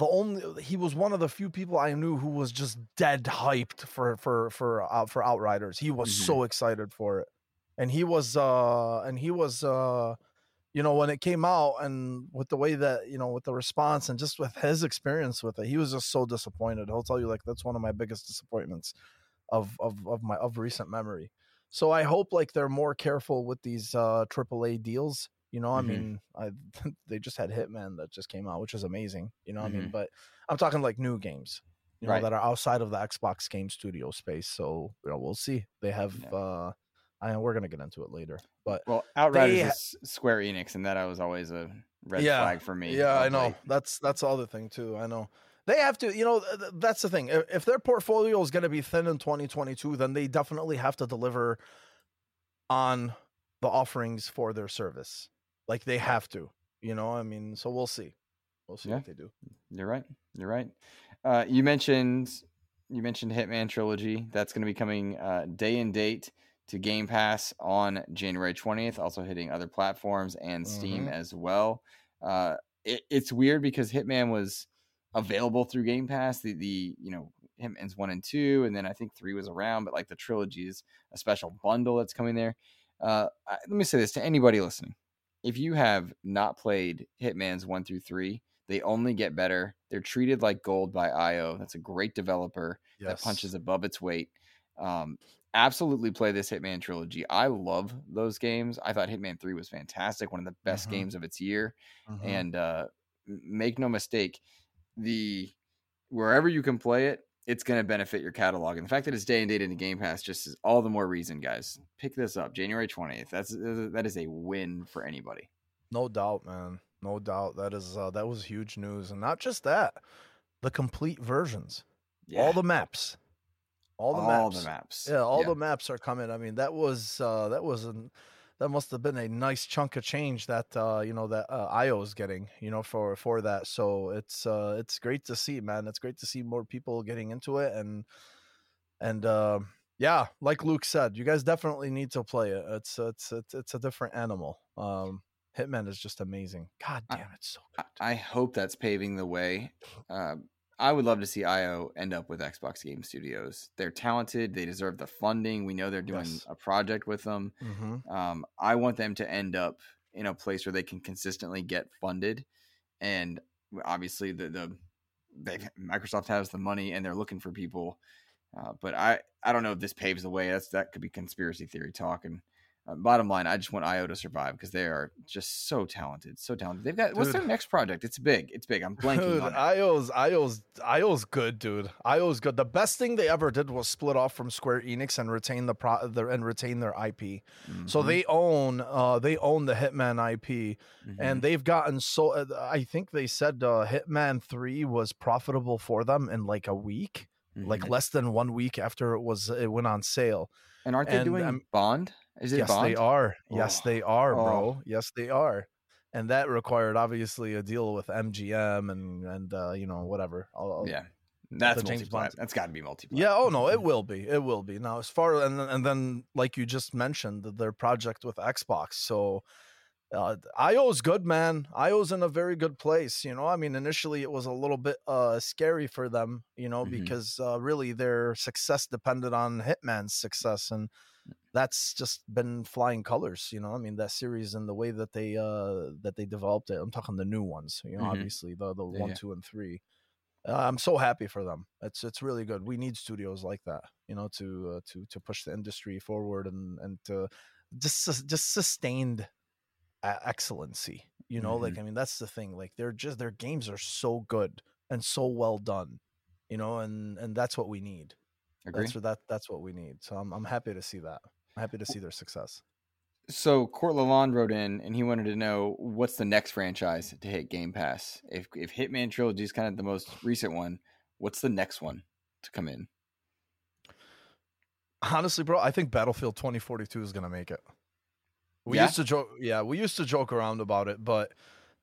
the only. He was one of the few people I knew who was just dead hyped for for for uh, for Outriders. He was
Mhm.
so excited for it, and he was uh and he was uh you know when it came out and with the way that you know with the response and just with his experience with it, he was just so disappointed. He'll tell you like that's one of my biggest disappointments of of of my of recent memory. So I hope like they're more careful with these uh AAA deals. You know, I
Mhm.
mean, I they just had Hitman that just came out, which is amazing. You know, what I mean,
Mhm.
but I'm talking like new games, you know,
Right.
that are outside of the Xbox game studio space. So you know, we'll see. They have.
Yeah.
uh I know we're gonna get into it later, but
Well, Outriders
they-
is Square Enix, and that I was always a red
Yeah,
flag for me.
Yeah, I know.
late.
That's that's the other thing too. I know. They have to, you know, th- th- that's the thing. If, if their portfolio is going to be thin in 2022, then they definitely have to deliver on the offerings for their service. Like they have to, you know. I mean, so we'll see. We'll see
Yeah.
what they do.
You're right. You're right. Uh, you mentioned you mentioned Hitman Trilogy. That's going to be coming uh, day and date to Game Pass on January 20th. Also hitting other platforms and Steam
Mhm.
as well. Uh, it, it's weird because Hitman was available through Game Pass. The the you know Hitman's one and two, and then I think three was around. But like the trilogy is a special bundle that's coming there. Uh, I, let me say this to anybody listening: if you have not played Hitman's one through three, they only get better. They're treated like gold by IO. That's a great developer that punches above its weight. Um, absolutely play this Hitman trilogy. I love those games. I thought Hitman 3 was fantastic, one of the best
Mhm.
games of its year.
Mhm.
And uh, make no mistake, the wherever you can play it, it's going to benefit your catalog. And the fact that it's day and date into Game Pass just is all the more reason, guys. Pick this up January 20th. That's that is a win for anybody.
No doubt, man. No doubt. That is uh, that was huge news, and not just that, the complete versions, all the maps, all the
all
maps.
the maps.
Yeah, all the maps are coming. I mean, that was uh that was an that must have been a nice chunk of change that uh you know that uh, IO is getting, you know, for for that. So it's uh it's great to see, man. It's great to see more people getting into it and and uh yeah, like Luke said, you guys definitely need to play it. It's it's it's it's a different animal. Um Hitman is just amazing. God
I-
damn, it's so
I-
good.
I hope that's paving the way. Uh, I would love to see IO end up with Xbox Game Studios. They're talented. They deserve the funding. We know they're doing
Yes.
a project with them.
Mm-hmm.
Um, I want them to end up in a place where they can consistently get funded, and obviously the the they Microsoft has the money and they're looking for people. Uh, but I I don't know if this paves the way. That's that could be conspiracy theory talk. And uh, bottom line, I just want IO to survive because they are just so talented, so talented. They've got what's their next project? It's big. It's big. I'm blanking
Dude,
on it.
IO's IO's IO's good, dude. IO's good. The best thing they ever did was split off from Square Enix and retain the pro their, and retain their IP. So
Mhm,
they own uh they own the Hitman IP
mhm.
and they've gotten so uh, I think they said uh, Hitman 3 was profitable for them in like a week, like
Mhm.
less than 1 week after it was it went on sale.
and aren't they
and,
doing
um,
Bond? Is it
yes,
Bond?
they are. Yes,
Oh.
they are,
Oh.
bro. Yes, they are. And that required obviously a deal with MGM and and uh, you know whatever. I'll- I'll-
Yeah, that's
James. Bond-
That's got to be multi.
Yeah. Oh no, it will be. It will be. Now, as far and and then like you just mentioned, their project with Xbox. So, uh, IO's good, man. IO's in a very good place. You know, I mean, initially it was a little bit uh scary for them, you know,
Mhm.
because uh, really their success depended on Hitman's success, and that's just been flying colors. You know, I mean, that series and the way that they uh that they developed it. I'm talking the new ones. You know,
Mhm.
obviously the the
Yeah,
one,
yeah.
two, and three. Uh, I'm so happy for them. It's it's really good. We need studios like that, you know, to uh, to to push the industry forward and and to just just sustained excellency. You know, like mm-hmm. I mean, that's the thing. Like they're just their games are so good and so well done. You know, and and that's what we need.
Agree.
That's what that that's what we need. So I'm I'm happy to see that. I'm happy to see their success.
So Court Lalonde wrote in and he wanted to know what's the next franchise to hit Game Pass. If if Hitman Trilogy is kind of the most recent one, what's the next one to come in?
Honestly, bro, I think Battlefield 2042 is gonna make it. We
Yeah?
used to joke, yeah, we used to joke around about it, but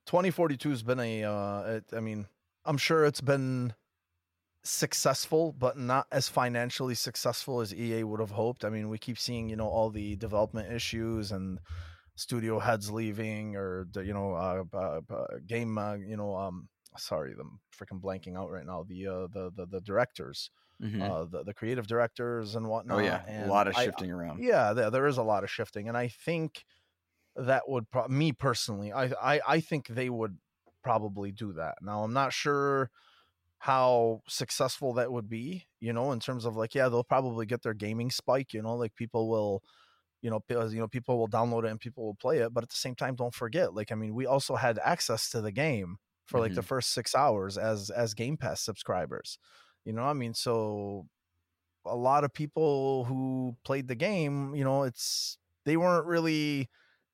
2042 has been a. Uh, it, I mean, I'm sure it's been successful, but not as financially successful as EA would have hoped. I mean, we keep seeing, you know, all the development issues and studio heads leaving, or the, you know, uh, uh, uh, game, uh, you know, um, sorry, I'm freaking blanking out right now. The uh, the the, the directors,
Mhm.
uh, the the creative directors and whatnot.
oh yeah, a lot of
I-
shifting around.
yeah, there, there is a lot of shifting, and I think that would pro- me personally, I, I I think they would probably do that. Now I'm not sure how successful that would be, you know, in terms of like, yeah, they'll probably get their gaming spike, you know, like people will, you know, you know, people will download it and people will play it, but at the same time, don't forget, like, I mean, we also had access to the game for like the first six hours as as Game Pass subscribers, you know, I mean, so a lot of people who played the game, you know, it's they weren't really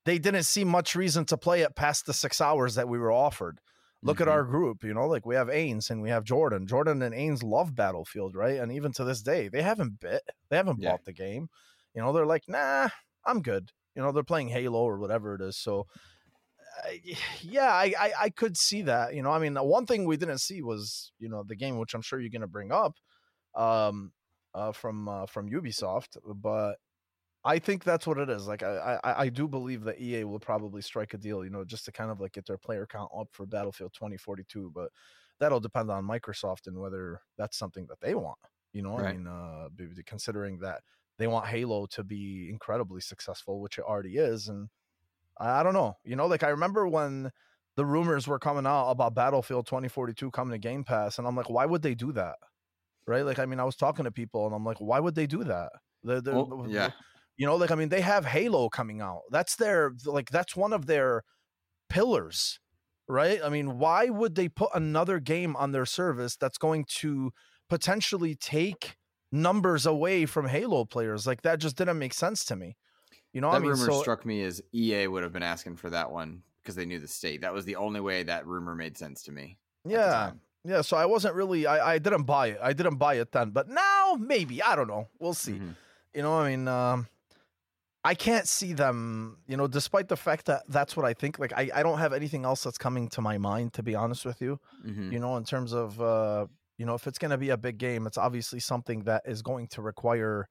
they didn't see much reason to play it past the six hours that we were offered. Look at
Mhm.
our group, you know, like we have Ains and we have Jordan. Jordan and Ains love Battlefield, right? And even to this day, they haven't bit, they haven't
Yeah.
bought the game. You know, they're like, nah, I'm good. You know, they're playing Halo or whatever it is. So, yeah, I, I I could see that. You know, I mean, one thing we didn't see was you know the game, which I'm sure you're going to bring up, um, uh, from uh, from Ubisoft, but I think that's what it is. Like I, I I do believe that EA will probably strike a deal, you know, just to kind of like get their player count up for Battlefield 2042. But that'll depend on Microsoft and whether that's something that they want. You know, I mean, uh, considering that they want Halo to be incredibly successful, which it already is, and I, don't know. You know, like I remember when the rumors were coming out about Battlefield 2042 coming to Game Pass, and I'm like, why would they do that? Right? Like, I mean, I was talking to people, and I'm like, why would they do that? The, the,
Well, yeah,
you know, like I mean, they have Halo coming out. That's their like that's one of their pillars, right? I mean, why would they put another game on their service that's going to potentially take numbers away from Halo players? Like that just didn't make sense to me. You know,
that
I mean,
rumor
so
struck me as EA would have been asking for that one because they knew the state. That was the only way that rumor made sense to me.
yeah, yeah. So I wasn't really, I, I didn't buy it. I didn't buy it then, but now maybe I don't know. We'll see.
Mhm.
You know, I mean, um, I can't see them, you know, despite the fact that that's what I think. Like, I, I don't have anything else that's coming to my mind, to be honest with you.
Mhm.
You know, in terms of, uh, you know, if it's going to be a big game, it's obviously something that is going to require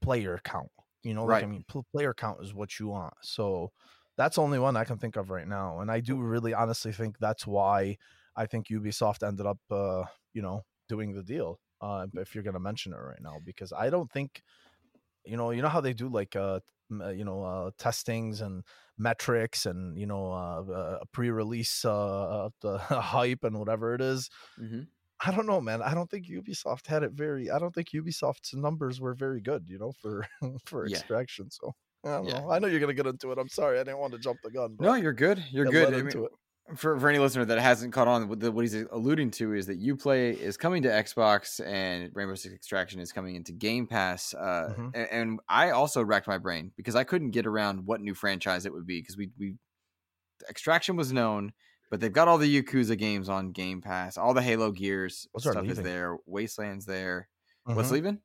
player count. You know, like, I mean, pl- player count is what you want. So that's the only one I can think of right now. And I do really honestly think that's why I think Ubisoft ended up, uh, you know, doing the deal. Uh, if you're gonna mention it right now, because I don't think, you know, you know how they do like, uh, you know, uh, testings and metrics and you know, uh, uh pre-release uh, the hype and whatever it is. Mm-hmm. I don't know, man. I don't think Ubisoft had it very. I don't think Ubisoft's numbers were very good, you know, for for yeah. extraction. So I don't yeah. know. I know you're gonna get into it. I'm sorry, I didn't want to jump the gun.
No, you're good. You're good. I mean, for for any listener that hasn't caught on, what, the, what he's alluding to is that UPlay is coming to Xbox and Rainbow Six Extraction is coming into Game Pass. Uh, mm-hmm. and, and, I also racked my brain because I couldn't get around what new franchise it would be because we we Extraction was known, but they've got all the Yakuza games on Game Pass, all the Halo Gears Those stuff is there, Wastelands there. Mm-hmm. What's leaving?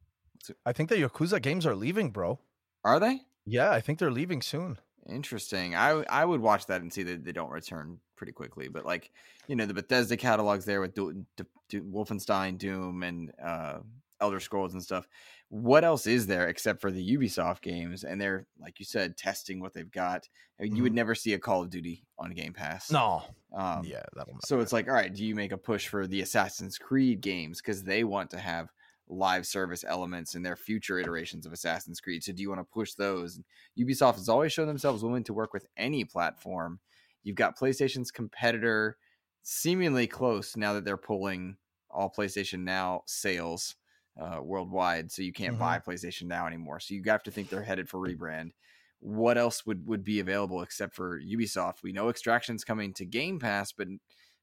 I think the Yakuza games are leaving, bro.
Are they?
Yeah, I think they're leaving soon.
Interesting. I I would watch that and see that they don't return pretty quickly. But like you know the Bethesda catalogs there with Do- Do- Do- Wolfenstein, Doom, and uh, Elder Scrolls and stuff. What else is there except for the Ubisoft games? And they're like you said, testing what they've got. I mean, mm-hmm. You would mm-hmm. never see a Call of Duty on Game Pass.
No. Um, yeah.
so it's like, all right, do you make a push for the Assassin's Creed games because they want to have live service elements in their future iterations of Assassin's Creed. So do you want to push those? Ubisoft has always shown themselves willing to work with any platform. You've got PlayStation's competitor seemingly close now that they're pulling all PlayStation Now sales uh, worldwide, so you can't mm-hmm. buy PlayStation Now anymore. So you have to think they're headed for rebrand. What else would would be available except for Ubisoft? We know Extraction's coming to Game Pass, but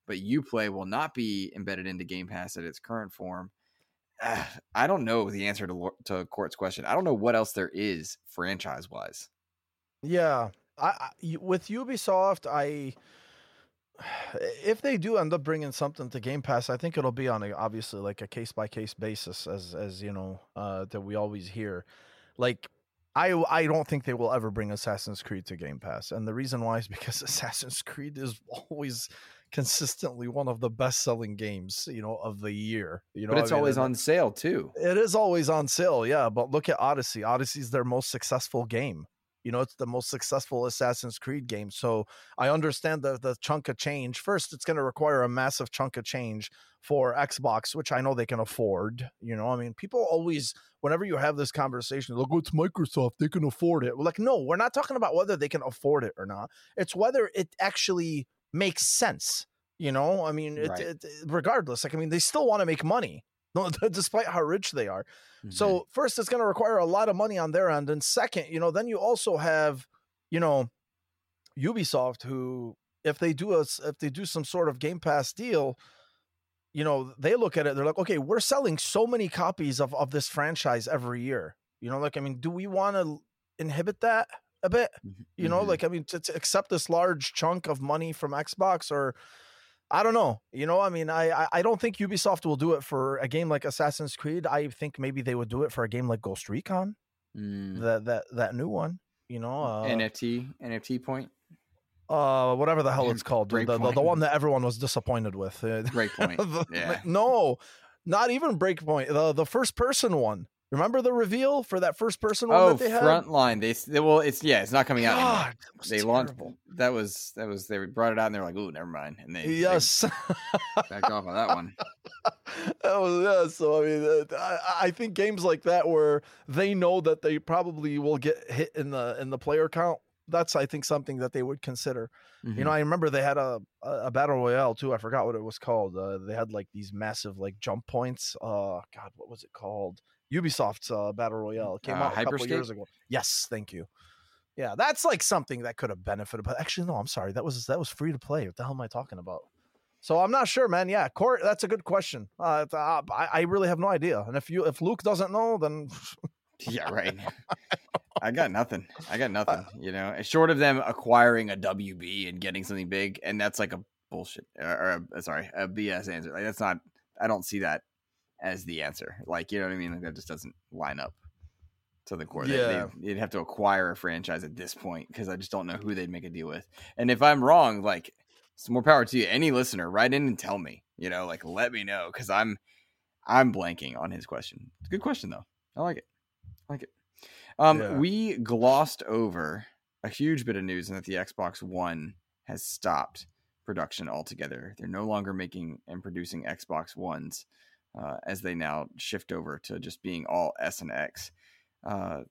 but UPlay will not be embedded into Game Pass at its current form. I don't know the answer to to Court's question. I don't know what else there is franchise wise.
Yeah, I, I with Ubisoft, I if they do end up bringing something to Game Pass, I think it'll be on a, obviously like a case by case basis, as as you know uh, that we always hear. Like I I don't think they will ever bring Assassin's Creed to Game Pass, and the reason why is because Assassin's Creed is always consistently one of the best selling games, you know, of the year. You know,
but it's I mean, always on sale too.
It is always on sale, yeah. But look at Odyssey. Odyssey's their most successful game. You know, it's the most successful Assassin's Creed game. So I understand the the chunk of change. First, it's going to require a massive chunk of change for Xbox, which I know they can afford. You know, I mean, people always, whenever you have this conversation, look, oh, it's Microsoft, they can afford it. We're like, no, we're not talking about whether they can afford it or not. It's whether it actually makes sense. You know, I mean, right. it, it, regardless, like, I mean, they still want to make money, despite how rich they are. Mm-hmm. So, first, it's going to require a lot of money on their end. And second, you know, then you also have, you know, Ubisoft, who, if they do a, if they do some sort of Game Pass deal, you know, they look at it, they're like, okay, we're selling so many copies of, of this franchise every year. You know, like, I mean, do we want to inhibit that? a bit. Mm-hmm. You know, mm-hmm. like I mean, to, to, accept this large chunk of money from Xbox, or I don't know. You know, I mean, I I don't think Ubisoft will do it for a game like Assassin's Creed. I think maybe they would do it for a game like Ghost Recon, mm. that that that new one. You know, uh,
NFT NFT point.
Uh, whatever the hell it's called, the, the, the one that everyone was disappointed with.
Breakpoint. yeah.
No, not even Breakpoint. The the first person one. Remember the reveal for that first person one
oh,
that they
had? Frontline. They, they well, it's yeah, it's not coming out. God, they launched that was that was they brought it out and they're like, "Ooh, never mind," and they
yes
they backed off on that one.
that was yeah. So I mean, uh, I, I think games like that where they know that they probably will get hit in the in the player count. That's I think something that they would consider. Mm-hmm. You know, I remember they had a a battle royale too. I forgot what it was called. Uh, they had like these massive like jump points. Uh, God, what was it called? Ubisoft's uh, battle royale it came uh, out a couple years ago. Yes, thank you. Yeah, that's like something that could have benefited. But actually, no, I'm sorry. That was that was free to play. What the hell am I talking about? So I'm not sure, man. Yeah, Court, that's a good question. Uh, uh, I, I really have no idea. And if you if Luke doesn't know, then
yeah, right. I got nothing. I got nothing. You know, short of them acquiring a WB and getting something big, and that's like a bullshit or, or a, sorry, a BS answer. Like that's not. I don't see that as the answer. Like, you know what I mean? Like that just doesn't line up to the core. Yeah. They, would have to acquire a franchise at this point because I just don't know who they'd make a deal with. And if I'm wrong, like, some more power to you. Any listener, write in and tell me. You know, like let me know because I'm I'm blanking on his question. It's a good question though. I like it. I like it. Um, yeah. we glossed over a huge bit of news and that the Xbox One has stopped production altogether. They're no longer making and producing Xbox Ones uh, as they now shift over to just being all S and X. Uh,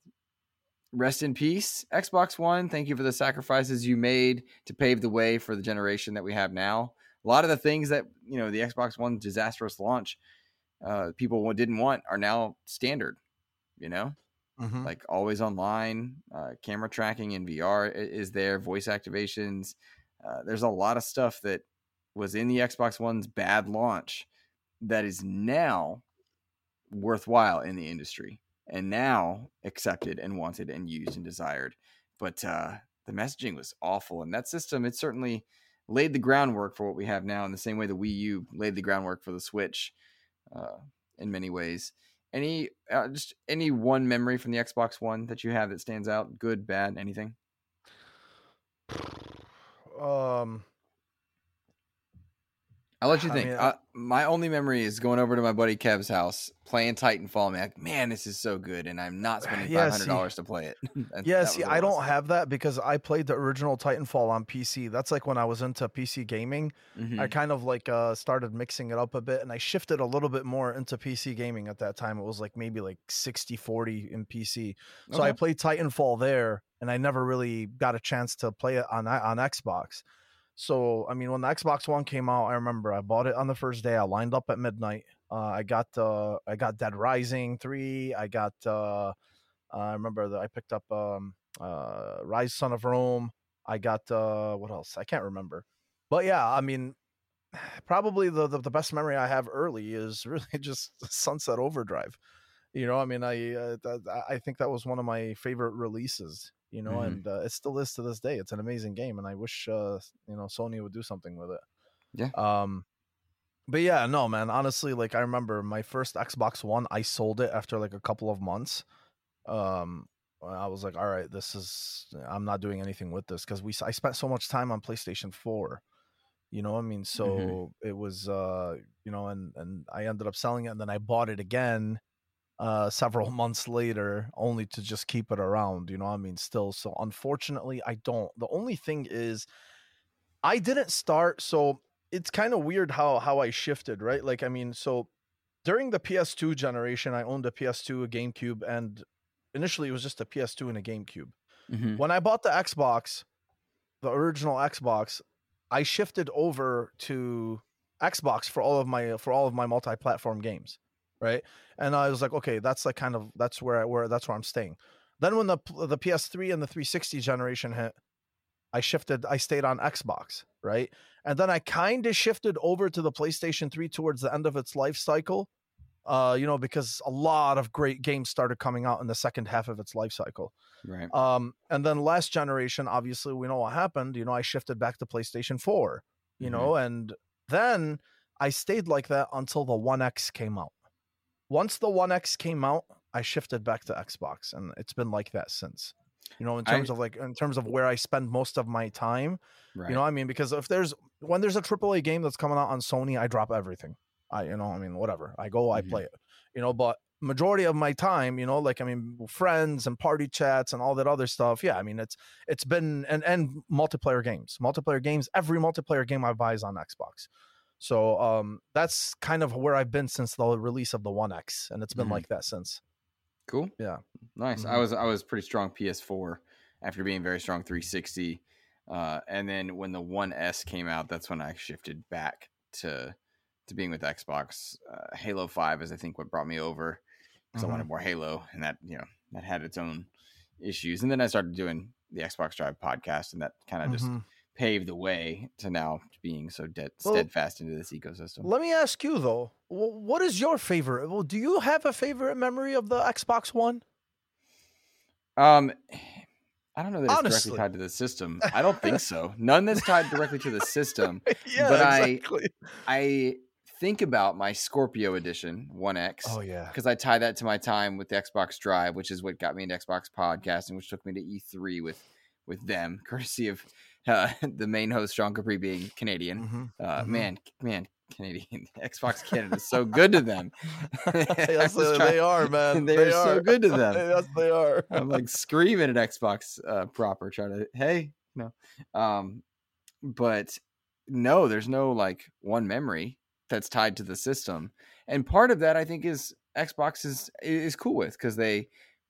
rest in peace, Xbox One. Thank you for the sacrifices you made to pave the way for the generation that we have now. A lot of the things that you know the Xbox One disastrous launch uh, people didn't want are now standard. You know,
Mhm.
like always online, uh, camera tracking in VR is there, voice activations. Uh, there's a lot of stuff that was in the Xbox One's bad launch that is now worthwhile in the industry and now accepted and wanted and used and desired. But uh, the messaging was awful, and that system it certainly laid the groundwork for what we have now in the same way the Wii U laid the groundwork for the Switch uh, in many ways. Any uh, just any one memory from the Xbox One that you have that stands out? Good, bad, anything?
Um,
I'll let you
I
think.
mean,
uh, my only memory is going over to my buddy Kev's house, playing Titanfall. Man, like, man, this is so good, and I'm not spending
Yeah,
five hundred dollars to play it. That-
yeah,
that
see, I don't have that because I played the original Titanfall on PC. That's like when I was into PC gaming.
Mhm.
I kind of like uh started mixing it up a bit and I shifted a little bit more into PC gaming at that time. It was like maybe like 60-40 in PC. So I played Titanfall there and I never really got a chance to play it on on Xbox. So, I mean, when the Xbox One came out, I remember I bought it on the first day. I lined up at midnight. Uh, I got uh, I got Dead Rising 3. I got uh, I remember that I picked up um, uh, Ryse Son of Rome. I got uh, what else? I can't remember. But yeah, I mean, probably the, the the best memory I have early is really just Sunset Overdrive. You know, I mean, I uh, I think that was one of my favorite releases. You know,
Mhm.
and uh, it still is to this day. It's an amazing game, and I wish uh, you know Sony would do something with it.
Yeah.
Um, but yeah, no, man. Honestly, like I remember my first Xbox One, I sold it after like a couple of months. Um, I was like, all right, this is I'm not doing anything with this because we I spent so much time on PlayStation Four. You know, what I mean, so it was uh, you know, and and I ended up selling it, and then I bought it again uh several months later only to just keep it around you know what i mean still so unfortunately i don't. The only thing is i didn't start so it's kind of weird how how i shifted right? Like i mean so during the ps2 generation i owned a ps2 a gamecube and initially it was just a ps2 and a gamecube.
Mhm.
when I bought the Xbox, the original Xbox, I shifted over to Xbox for all of my for all of my multi-platform games, right? And I was like, okay, that's like kind of that's where I, where that's where I'm staying. Then when the the PS3 and the 360 generation hit, I shifted. I stayed on Xbox, right? And then I kind of shifted over to the PlayStation 3 towards the end of its life cycle. Uh, you know, because a lot of great games started coming out in the second half of its life cycle.
Right.
Um, and then last generation, obviously, we know what happened. You know, I shifted back to PlayStation 4, you
Mhm.
know, and then I stayed like that until the One X came out. Once the One X came out, I shifted back to Xbox, and it's been like that since. You know, in
I-
terms of like in terms of where I spend most of my time,
Right.
you know, what I mean, because if there's when there's a AAA game that's coming out on Sony, I drop everything. I, you know, I mean, whatever. I go, I
Mhm.
play it. You know, but majority of my time, you know, like I mean, friends and party chats and all that other stuff. Yeah, I mean, it's it's been and and multiplayer games, multiplayer games. Every multiplayer game I buy is on Xbox. So um that's kind of where I've been since the release of the One X, and it's been
Mhm.
like that since.
Cool.
Yeah.
Nice. I
Mhm.
was I was pretty strong PS4 after being very strong 360. Uh, and then when the One S came out, that's when I shifted back to to being with Xbox. Uh, Halo Five is I think what brought me over because
Mhm.
I wanted more Halo, and that you know that had its own issues. And then I started doing the Xbox Drive podcast, and that kind of just
Mhm.
Paved the way to now being so dead
Well,
steadfast into this ecosystem.
Let me ask you though, what is your favorite? Well, do you have a favorite memory of the Xbox One?
Um, I don't know that it's
Honestly.
directly tied to the system. I don't think so. None that's tied directly to the system.
yeah,
But I- I think about my Scorpio edition, One X,
oh yeah.
because I tie that to my time with the Xbox Drive, which is what got me into Xbox podcasting, which took me to E3 with with them, courtesy of uh, the main host Sean Capri being Canadian.
Mhm.
Uh,
Mhm.
Man, man, Canadian Xbox Canada is so good to them.
yes, they,
trying-
they are, man.
They are so good to them.
yes, they are.
I'm like screaming at Xbox uh, proper, trying to hey, no. Um, but no, there's no like one memory that's tied to the system. And part of that I think is Xbox is is cool with because they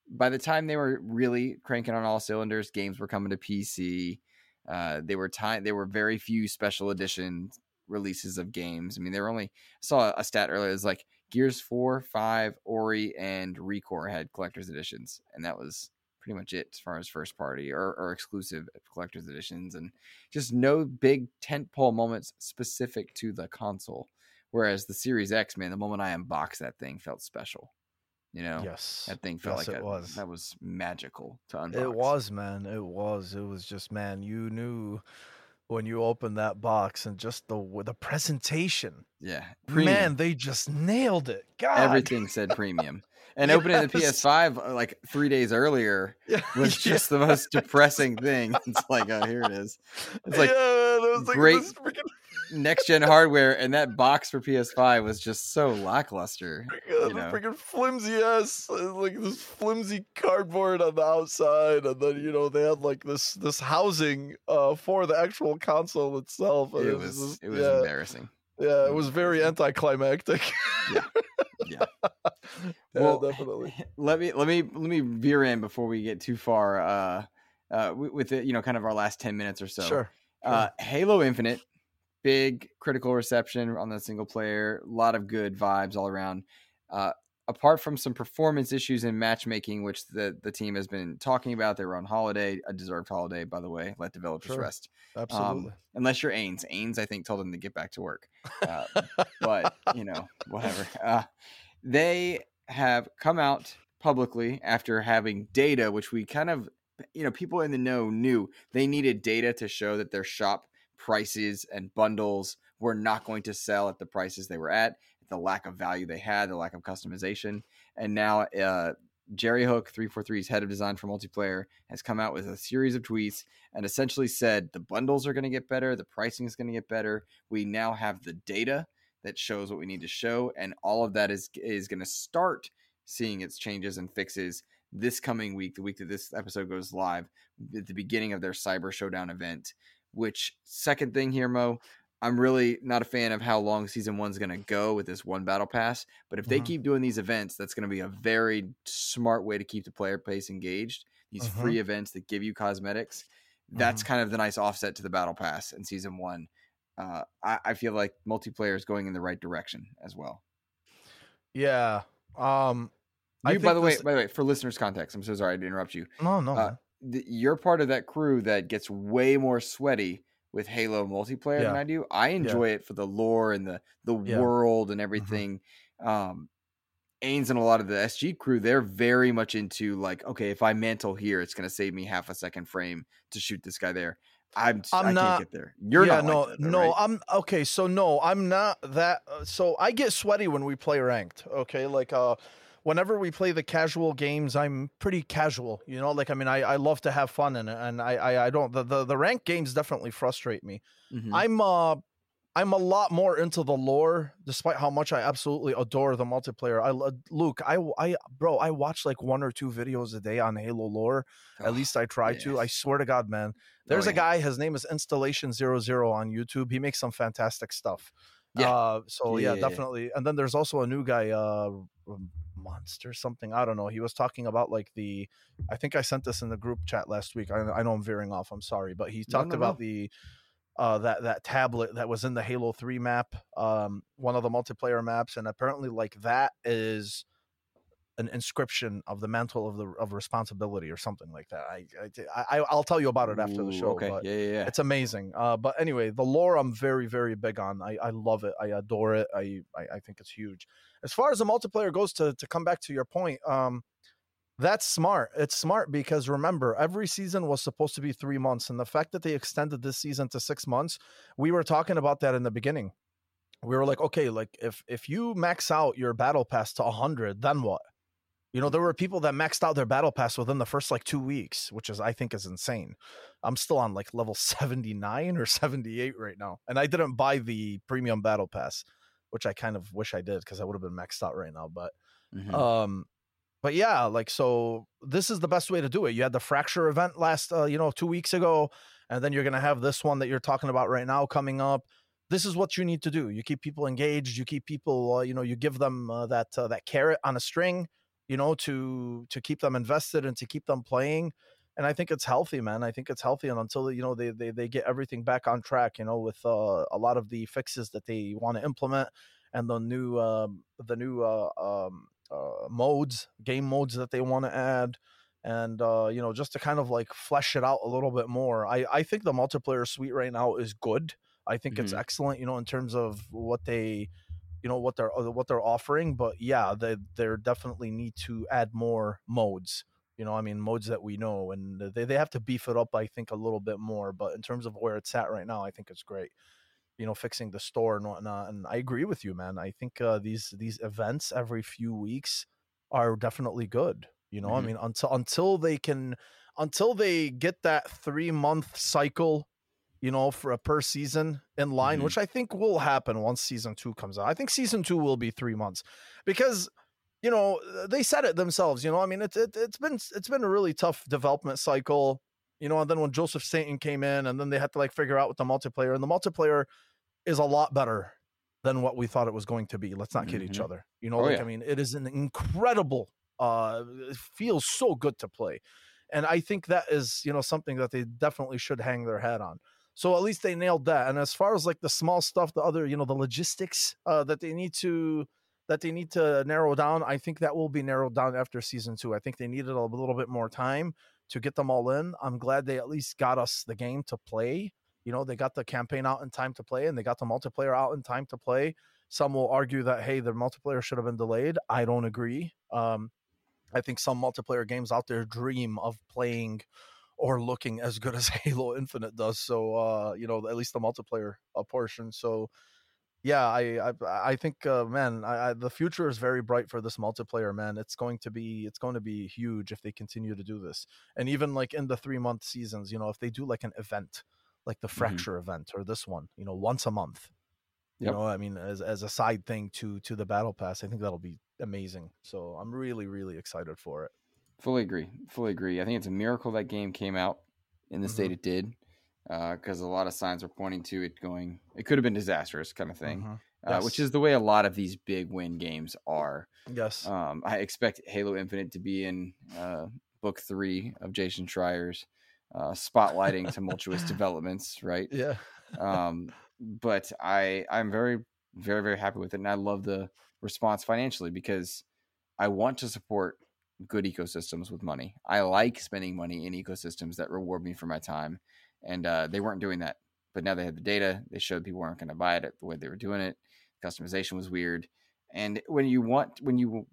by the time they were really cranking on all cylinders, games were coming to PC. Uh, they were time. They were very few special edition releases of games. I mean, they were only I saw a stat earlier. It was like Gears Four, Five, Ori, and ReCore had collector's editions, and that was pretty much it as far as first party or, or exclusive collector's editions, and just no big tentpole moments specific to the console. Whereas the Series X, man, the moment I unboxed that thing felt special. You know,
yes,
that thing felt
yes,
like
it
a,
was.
that was magical to unbox.
It was, man. It was. It was just, man. You knew when you opened that box and just the the presentation.
Yeah,
man, they just nailed it. God,
everything said premium. And opening the PS5 uh, like three days earlier
Yeah,
was
yeah.
just the most depressing thing. It's like, oh, here it is. It's like
yeah, it like
great-
freaking,
next gen hardware, and that box for PS5 was just so lackluster. you know.
freaking flimsy ass, uh, like this flimsy cardboard on the outside, and then you know they had like this this housing uh for the actual console itself. and
It was
just-
it was
yeah,
embarrassing.
yeah, it was very anticlimactic.
Yeah.
yeah,
Well,
definitely.
Let me let me let me veer in before we get too far. Uh, uh, with, it, you know, kind of our last ten minutes or so.
Sure.
Uh, Halo Infinite, big critical reception on the single player. A lot of good vibes all around. Uh, apart from some performance issues in matchmaking, which the the team has been talking about, they were on holiday, a deserved holiday, by the way. Let developers
Sure.
rest.
Absolutely.
Um, unless you're Ains. Ains, I think, told them to get back to work. Uh, but you know, whatever. Uh, they have come out publicly after having data, which we kind of, you know, people in the know knew they needed data to show that their shop prices and bundles were not going to sell at the prices they were at, the lack of value they had, the lack of customization, and now uh, Jerry Hook, 343's head of design for multiplayer, has come out with a series of tweets and essentially said the bundles are going to get better, the pricing is going to get better. We now have the data that shows what we need to show, and all of that is is going to start seeing its changes and fixes this coming week, the week that this episode goes live, at the beginning of their Cyber Showdown event. Which second thing here, Mo, I'm really not a fan of how long season one's going to go with this one battle pass. But if they
Mhm.
keep doing these events, that's going to be a very smart way to keep the player base engaged. These free events that give you cosmetics, that's kind of the nice offset to the battle pass in season one. Uh, I, I feel like multiplayer is going in the right direction as well.
Yeah. Um. I
You, by the way,
this-
by the way, for listeners' context, I'm so sorry to interrupt you.
no, no.
uh. Th- you're part of that crew that gets way more sweaty with Halo multiplayer than I do. I enjoy it for the lore and the the
Yeah. Mm-hmm.
world and everything. Um Ains and a lot of the SG crew, they're very much into like, okay, if I mantle here, it's gonna save me half a second frame to shoot this guy there. I'm,
I'm
I
not-
can't get there. You're
yeah,
not
no,
like that, though,
no.
right?
I'm okay. So no, I'm not that. Uh, so I get sweaty when we play ranked. Okay, like uh, whenever we play the casual games, I'm pretty casual. You know, like I mean, I, I love to have fun it, and I I, I don't the, the the ranked games definitely frustrate me.
Mhm.
I'm uh. I'm a lot more into the lore, despite how much I absolutely adore the multiplayer. I Luke, I, I, bro, I watch like one or two videos a day on Halo lore. At
Oh,
least I try to. I swear to God, man.
Oh,
There's a guy, his name is Installation 00 on YouTube. He makes some fantastic stuff.
Yeah.
Uh, so
Yeah,
yeah, definitely. And then there's also a new guy, uh, um, Monster something. I don't know. He was talking about like the. I think I sent this in the group chat last week. I, I know I'm veering off. I'm sorry, but he
No,
talked
no,
about
no.
the. Uh, that that tablet that was in the Halo Three map, um, one of the multiplayer maps, and apparently like that is an inscription of the mantle of the of responsibility or something like that. I, I I- I'll tell you about it after the
Ooh,
show.
Okay,
but
yeah, yeah, yeah.
it's amazing. Uh, but anyway, the lore I'm very very big on. I, I love it. I adore it. I, I I think it's huge. As far as the multiplayer goes, to to come back to your point, um, that's smart. It's smart because remember, every season was supposed to be three months, and the fact that they extended this season to six months, we were talking about that in the beginning. We were like, okay, like if if you max out your battle pass to hundred, then what? You know, there were people that maxed out their battle pass within the first like two weeks, which is I think is insane. I'm still on like level 79 or 78 right now. And I didn't buy the premium battle pass, which I kind of wish I did because I would have been maxed out right now. But
Mhm.
um but yeah, like so this is the best way to do it. You had the fracture event last uh, you know, two weeks ago, and then you're going to have this one that you're talking about right now coming up this is what you need to do you keep people engaged you keep people uh, you know you give them uh, that uh, that carrot on a string you know to to keep them invested and to keep them playing and I think it's healthy, man. I think it's healthy, and until you know they they, they get everything back on track, you know, with uh, a lot of the fixes that they want to implement and the new um, the new uh, um, uh, modes, game modes that they want to add, and uh, you know, just to kind of like flesh it out a little bit more. I I think the multiplayer suite right now is good. I think mm-hmm. it's excellent, you know, in terms of what they you know what they're uh, what they're offering but yeah they they definitely need to add more modes you know, I mean, modes that we know, and they, they have to beef it up, I think, a little bit more. But in terms of where it's at right now, I think it's great. You know, fixing the store and whatnot. And I agree with you, man. I think uh, these these events every few weeks are definitely good. You know, mm-hmm. I mean, until until they can, until they get that three month cycle you know, for a per season in line, mm-hmm. which I think will happen once season two comes out. I think season two will be three months because you know, they said it themselves. You know, I mean, it's it, it's been it's been a really tough development cycle. You know, and then when Joseph Staten came in, and then they had to like figure out with the multiplayer, and the multiplayer is a lot better than what we thought it was going to be. Let's not kid mm-hmm. each other. You know, oh, like yeah. I mean, it is an incredible. uh It feels so good to play, and I think that is you know something that they definitely should hang their hat on. So at least they nailed that. And as far as like the small stuff, the other, you know, the logistics uh, that they need to that they need to narrow down. I think that will be narrowed down after season two. I think they needed a little bit more time to get them all in. I'm glad they at least got us the game to play. You know, they got the campaign out in time to play and they got the multiplayer out in time to play. Some will argue that, hey, the multiplayer should have been delayed. I don't agree. Um, I think some multiplayer games out there dream of playing or looking as good as Halo Infinite does. So, uh, you know, at least the multiplayer uh, portion. So, yeah, I I, I think uh, man, I, I, the future is very bright for this multiplayer. Man, it's going to be it's going to be huge if they continue to do this. And even like in the three month seasons, you know, if they do like an event, like the mm-hmm. fracture mm-hmm. event or this one, you know, once a month. Yep. You know, I mean, as as a side thing to to the battle pass, I think that'll be amazing. So I'm really really excited for it.
Fully agree. Fully agree. I think it's a miracle that game came out in the mm-hmm. state it did because uh, a lot of signs were pointing to it going. It could have been disastrous, kind of thing. Mm-hmm. Yes. Uh, which is the way a lot of these big win games are.
Yes.
Um, I expect Halo Infinite to be in uh, book three of Jason Schreier's uh, spotlighting tumultuous developments, right?
Yeah.
um, but I I'm very very very happy with it, and I love the response financially because I want to support good ecosystems with money. I like spending money in ecosystems that reward me for my time and uh, they weren't doing that. But now they had the data. They showed people weren't going to buy it the way they were doing it. Customization was weird. And when you want, when you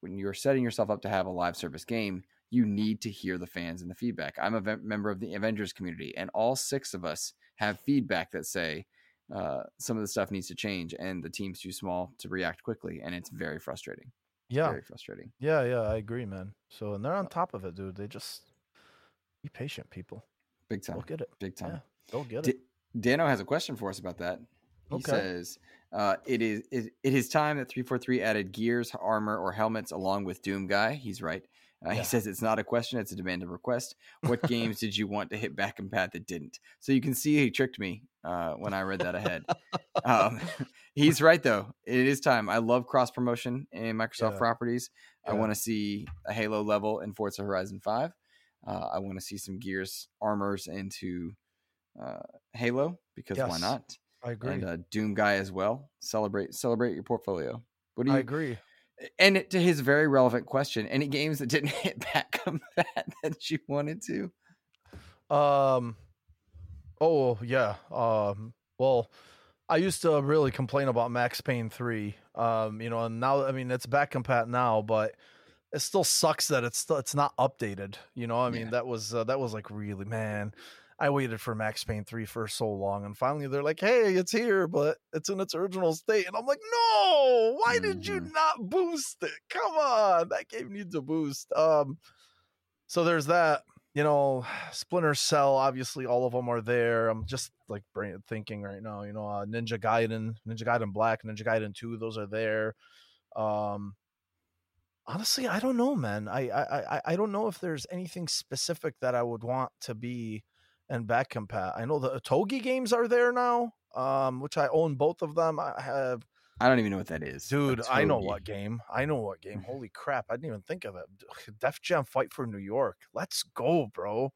when you're setting yourself up to have a live service game, you need to hear the fans and the feedback. I'm a member of the Avengers community, and all six of us have feedback that say uh, some of the stuff needs to change, and the team's too small to react quickly, and it's very frustrating.
Yeah,
very frustrating.
Yeah, yeah, I agree, man. So, and they're on top of it, dude. They just be patient, people.
Big time.
Go get it.
Big time.
Yeah, go get it.
Dano has a question for us about that. He okay. says, uh, it is it, it is time that 343 added gears, armor, or helmets along with Doom Guy. He's right. Uh, yeah. He says it's not a question, it's a demand of request. What games did you want to hit back compat that didn't? So you can see he tricked me uh, when I read that ahead. um, he's right, though. It is time. I love cross promotion in Microsoft yeah. properties. Yeah. I want to see a Halo level in Forza Horizon 5. Uh, I want to see some Gears armors into uh, Halo because yes, why not?
I agree.
And uh, Doom guy as well. Celebrate celebrate your portfolio.
What do you? I agree.
And to his very relevant question, any games that didn't hit back compat that you wanted to?
Um. Oh yeah. Um. Well, I used to really complain about Max Payne three. Um. You know, and now I mean it's back compat now, but it still sucks that it's still it's not updated. You know, I mean yeah. that was uh, that was like really man. I waited for Max Payne 3 for so long and finally they're like, "Hey, it's here, but it's in its original state." And I'm like, "No! Why mm-hmm. did you mm-hmm. not boost it? Come on. That game needs a boost." Um so there's that. You know, Splinter Cell, obviously all of them are there. I'm just like brain thinking right now, you know, uh, Ninja Gaiden, Ninja Gaiden Black, Ninja Gaiden 2, those are there. Um honestly, I don't know, man. I, I I I don't know if there's anything specific that I would want to be and back compat. I know the Otogi games are there now, um, which I own both of them. I have
I don't even know what that is.
Dude, I know what game. I know what game. Holy crap. I didn't even think of it. Def Jam Fight for New York. Let's go, bro.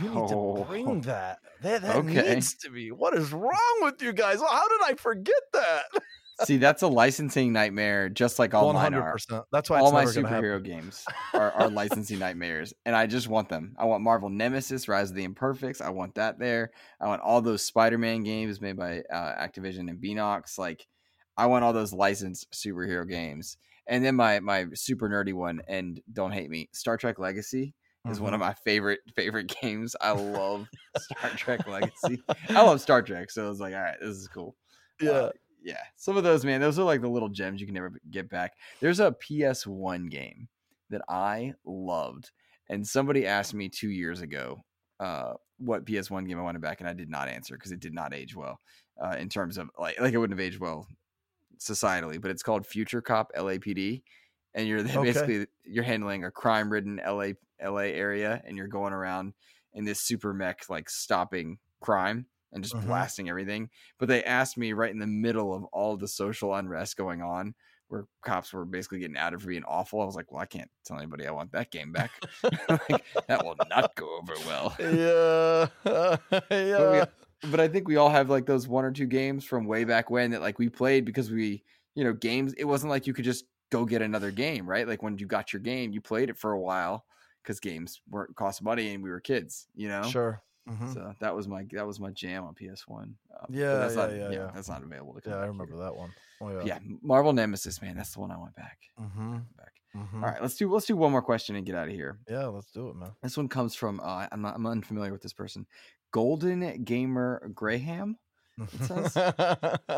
You need
Oh,
to bring that. That, that
Okay.
needs to be. What is wrong with you guys? How did I forget that?
See, that's a licensing nightmare, just like all mine are.
That's why
all my
never gonna happen.
superhero games are, are licensing nightmares, and I just want them. I want Marvel Nemesis, Rise of the Imperfects. I want that there. I want all those Spider-Man games made by uh, Activision and Beenox. Like, I want all those licensed superhero games. And then my my super nerdy one, and don't hate me, Star Trek Legacy is one of
Mhm.
my favorite favorite games. I love Star Trek Legacy. I love Star Trek, so I was like, all right, this is cool.
Yeah.
Uh, yeah. Some of those, man, those are like the little gems you can never get back. There's a PS1 game that I loved, and somebody asked me two years ago uh, what PS1 game I wanted back, and I did not answer because it did not age well uh, in terms of like like it wouldn't have aged well societally. But it's called Future Cop LAPD, and you're
Okay.
basically you're handling a crime-ridden LA LA area, and you're going around in this super mech like stopping crime and just
Mhm.
blasting everything. But they asked me right in the middle of all the social unrest going on, where cops were basically getting outed for being awful. I was like, well, I can't tell anybody I want that game back. like, that will not go over well.
Yeah. yeah.
But I think we all have like those one or two games from way back when that like we played because we, you know, games. It wasn't like you could just go get another game, right? Like when you got your game, you played it for a while because games weren't cost money and we were kids, you know.
Sure. Mhm.
So that was my that was my jam on PS One. Uh,
Yeah,
that's
yeah,
not,
yeah, yeah.
That's not available to come.
Yeah, I remember
here.
that one. Oh yeah.
Yeah, Marvel Nemesis, man, that's the one I went back.
Mm-hmm.
Back.
Mm-hmm.
All right, let's do let's do one more question and get out of here.
Yeah, let's do it, man.
This one comes from uh, I'm not, I'm unfamiliar with this person, Golden Gamer Graham. says-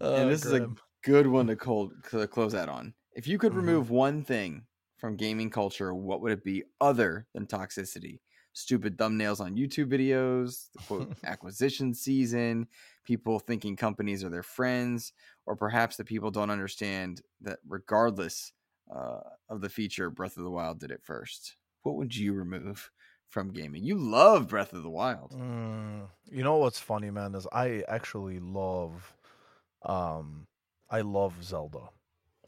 Oh,
and this is a good one to, cold, to close out on. If you could
Mhm.
remove one thing from gaming culture, what would it be other than toxicity? Stupid thumbnails on YouTube videos, the quote acquisition season, people thinking companies are their friends, or perhaps that people don't understand that regardless uh, of the feature, Breath of the Wild did it first. What would you remove from gaming? You love Breath of the Wild.
Mm, you know what's funny, man, is I actually love, um, I love Zelda.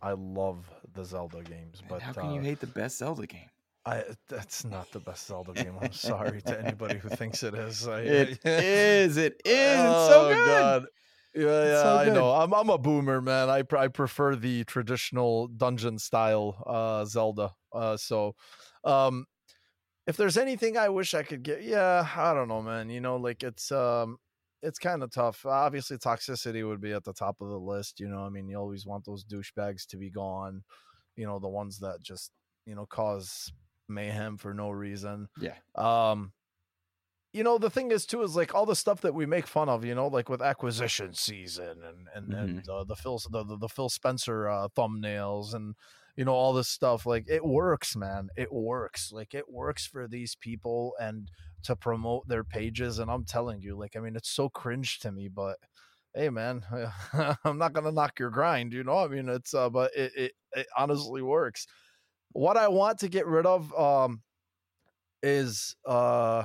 I love the Zelda games,
Man,
but
how can you
uh,
hate the best Zelda game?
I that's not the best Zelda game. I'm sorry to anybody who thinks it is. I,
It is. It is. It's so
Oh,
good.
God. Yeah, yeah,
so
I know. I'm I'm a boomer, man. I pr- I prefer the traditional dungeon style uh Zelda. Uh so um if there's anything I wish I could get, yeah, I don't know, man. You know, like it's um it's kind of tough. Obviously toxicity would be at the top of the list, you know. I mean, you always want those douchebags to be gone, you know, the ones that just, you know, cause mayhem for no reason.
Yeah.
um you know the thing is too is like all the stuff that we make fun of you know like with acquisition season and and, and uh, the phil the, the, the phil spencer uh, thumbnails and you know all this stuff like it works man. It works. Like it works for these people and to promote their pages and i'm telling you like i mean it's so cringe to me but hey man i'm not gonna knock your grind you know? I mean it's uh but it, it it honestly works what i want to get rid of um is uh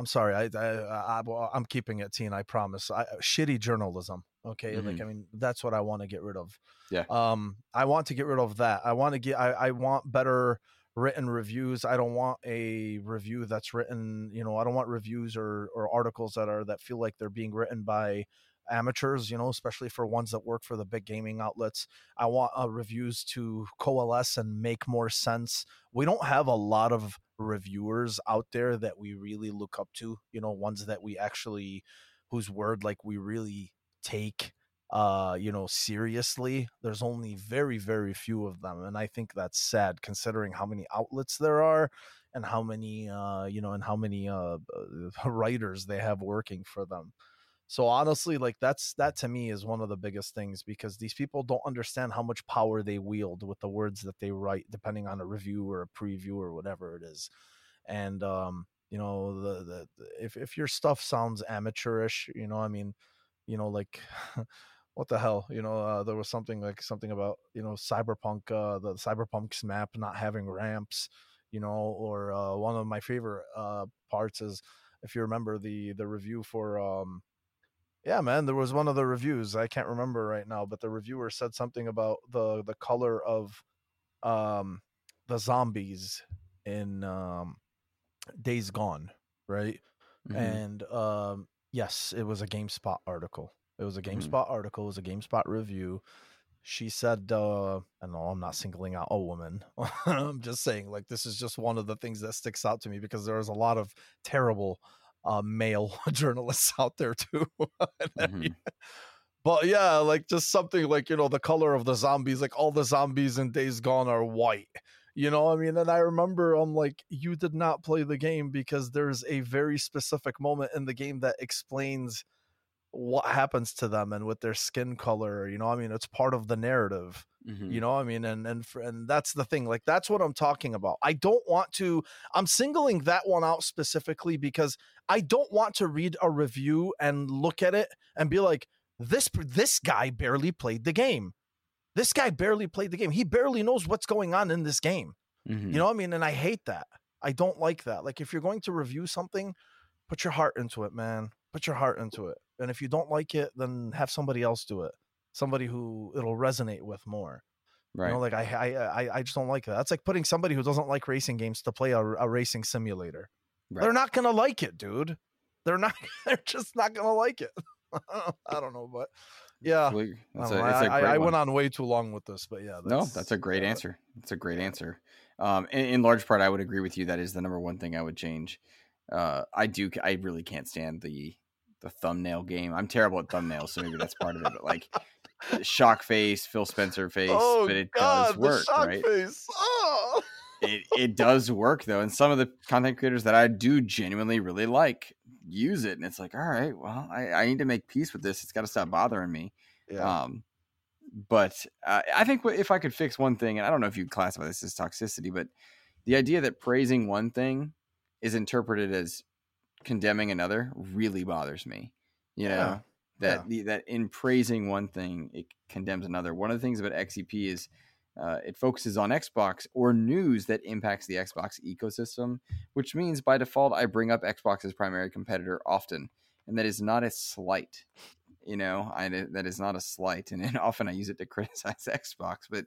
I'm sorry. I, I, I I'm keeping it teen. I promise. I, shitty journalism. Okay, like I mean, that's what I want to get rid of.
Yeah.
Um, I want to get rid of that. I want to get. I, I want better written reviews. I don't want a review that's written. You know, I don't want reviews or or articles that are that feel like they're being written by amateurs. You know, especially for ones that work for the big gaming outlets. I want uh, reviews to coalesce and make more sense. We don't have a lot of reviewers out there that we really look up to you know ones that we actually whose word like we really take uh you know seriously there's only very very few of them and i think that's sad considering how many outlets there are and how many uh you know and how many uh writers they have working for them so honestly like that's that to me is one of the biggest things because these people don't understand how much power they wield with the words that they write depending on a review or a preview or whatever it is. And um you know the, the the- if if your stuff sounds amateurish you know i mean you know like what the hell you know uh, there was something like something about you know cyberpunk uh the cyberpunk's map not having ramps you know, or uh, one of my favorite uh, parts is if you remember the the review for um yeah man there was one of the reviews i can't remember right now but the reviewer said something about the the color of um the zombies in um days gone right
Mhm.
and um yes it was a gamespot article it was a
Mhm.
gamespot article it was a gamespot review she said uh i know i'm not singling out a woman i'm just saying like this is just one of the things that sticks out to me because there's a lot of terrible uh male journalists out there too
Mhm.
but yeah like just something like you know the color of the zombies like all the zombies in days gone are white you know i mean and i remember i'm like you did not play the game because there's a very specific moment in the game that explains what happens to them and with their skin color you know i mean it's part of the narrative
Mhm.
you know i mean and and and that's the thing like that's what i'm talking about i don't want to i'm singling that one out specifically because i don't want to read a review and look at it and be like this this guy barely played the game this guy barely played the game he barely knows what's going on in this game
Mhm.
you know what I mean? And I hate that. I don't like that. Like if you're going to review something, put your heart into it, man. Put your heart into it. And if you don't like it, then have somebody else do it. Somebody who it'll resonate with more.
right.
You know, like I, I, I, I just don't like that. That's like putting somebody who doesn't like racing games to play a, a racing simulator.
Right.
They're not gonna like it, dude. They're not. They're just not gonna like it. I don't know, but yeah. I,
That's a, it's a
I- I-
great
I
one.
went on way too long with this, but yeah.
no, that's a great
yeah.
answer. That's a great answer. Um, in, in large part, I would agree with you. That is the number one thing I would change. Uh, I do. I really can't stand the the thumbnail game. I'm terrible at thumbnails, so maybe that's part of it. But like shock face, Phil Spencer face,
Oh
but it
God,
does work,
the shock
right?
face. Oh.
it, it does work though and some of the content creators that i do genuinely really like use it and it's like all right well i, I need to make peace with this it's got to stop bothering me
Yeah.
um but uh, i think if i could fix one thing and i don't know if you'd classify this as toxicity but the idea that praising one thing is interpreted as condemning another really bothers me you know
Yeah.
that
Yeah.
the, that in praising one thing it condemns another one of the things about xep is uh, it focuses on xbox or news that impacts the xbox ecosystem which means by default i bring up xbox's primary competitor often and that is not a slight you know I, that is not a slight and, and often i use it to criticize xbox but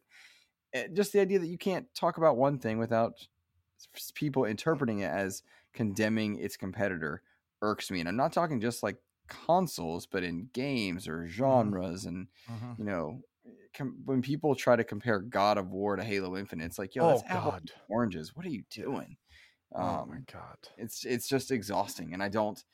uh, just the idea that you can't talk about one thing without people interpreting it as condemning its competitor irks me and i'm not talking just like consoles but in games or genres and
Mhm.
you know com- when people try to compare god of war to halo infinite it's like yo
Oh
that's apples
God.
oranges what are you doing
oh my
um,
God.
it's it's just exhausting and i don't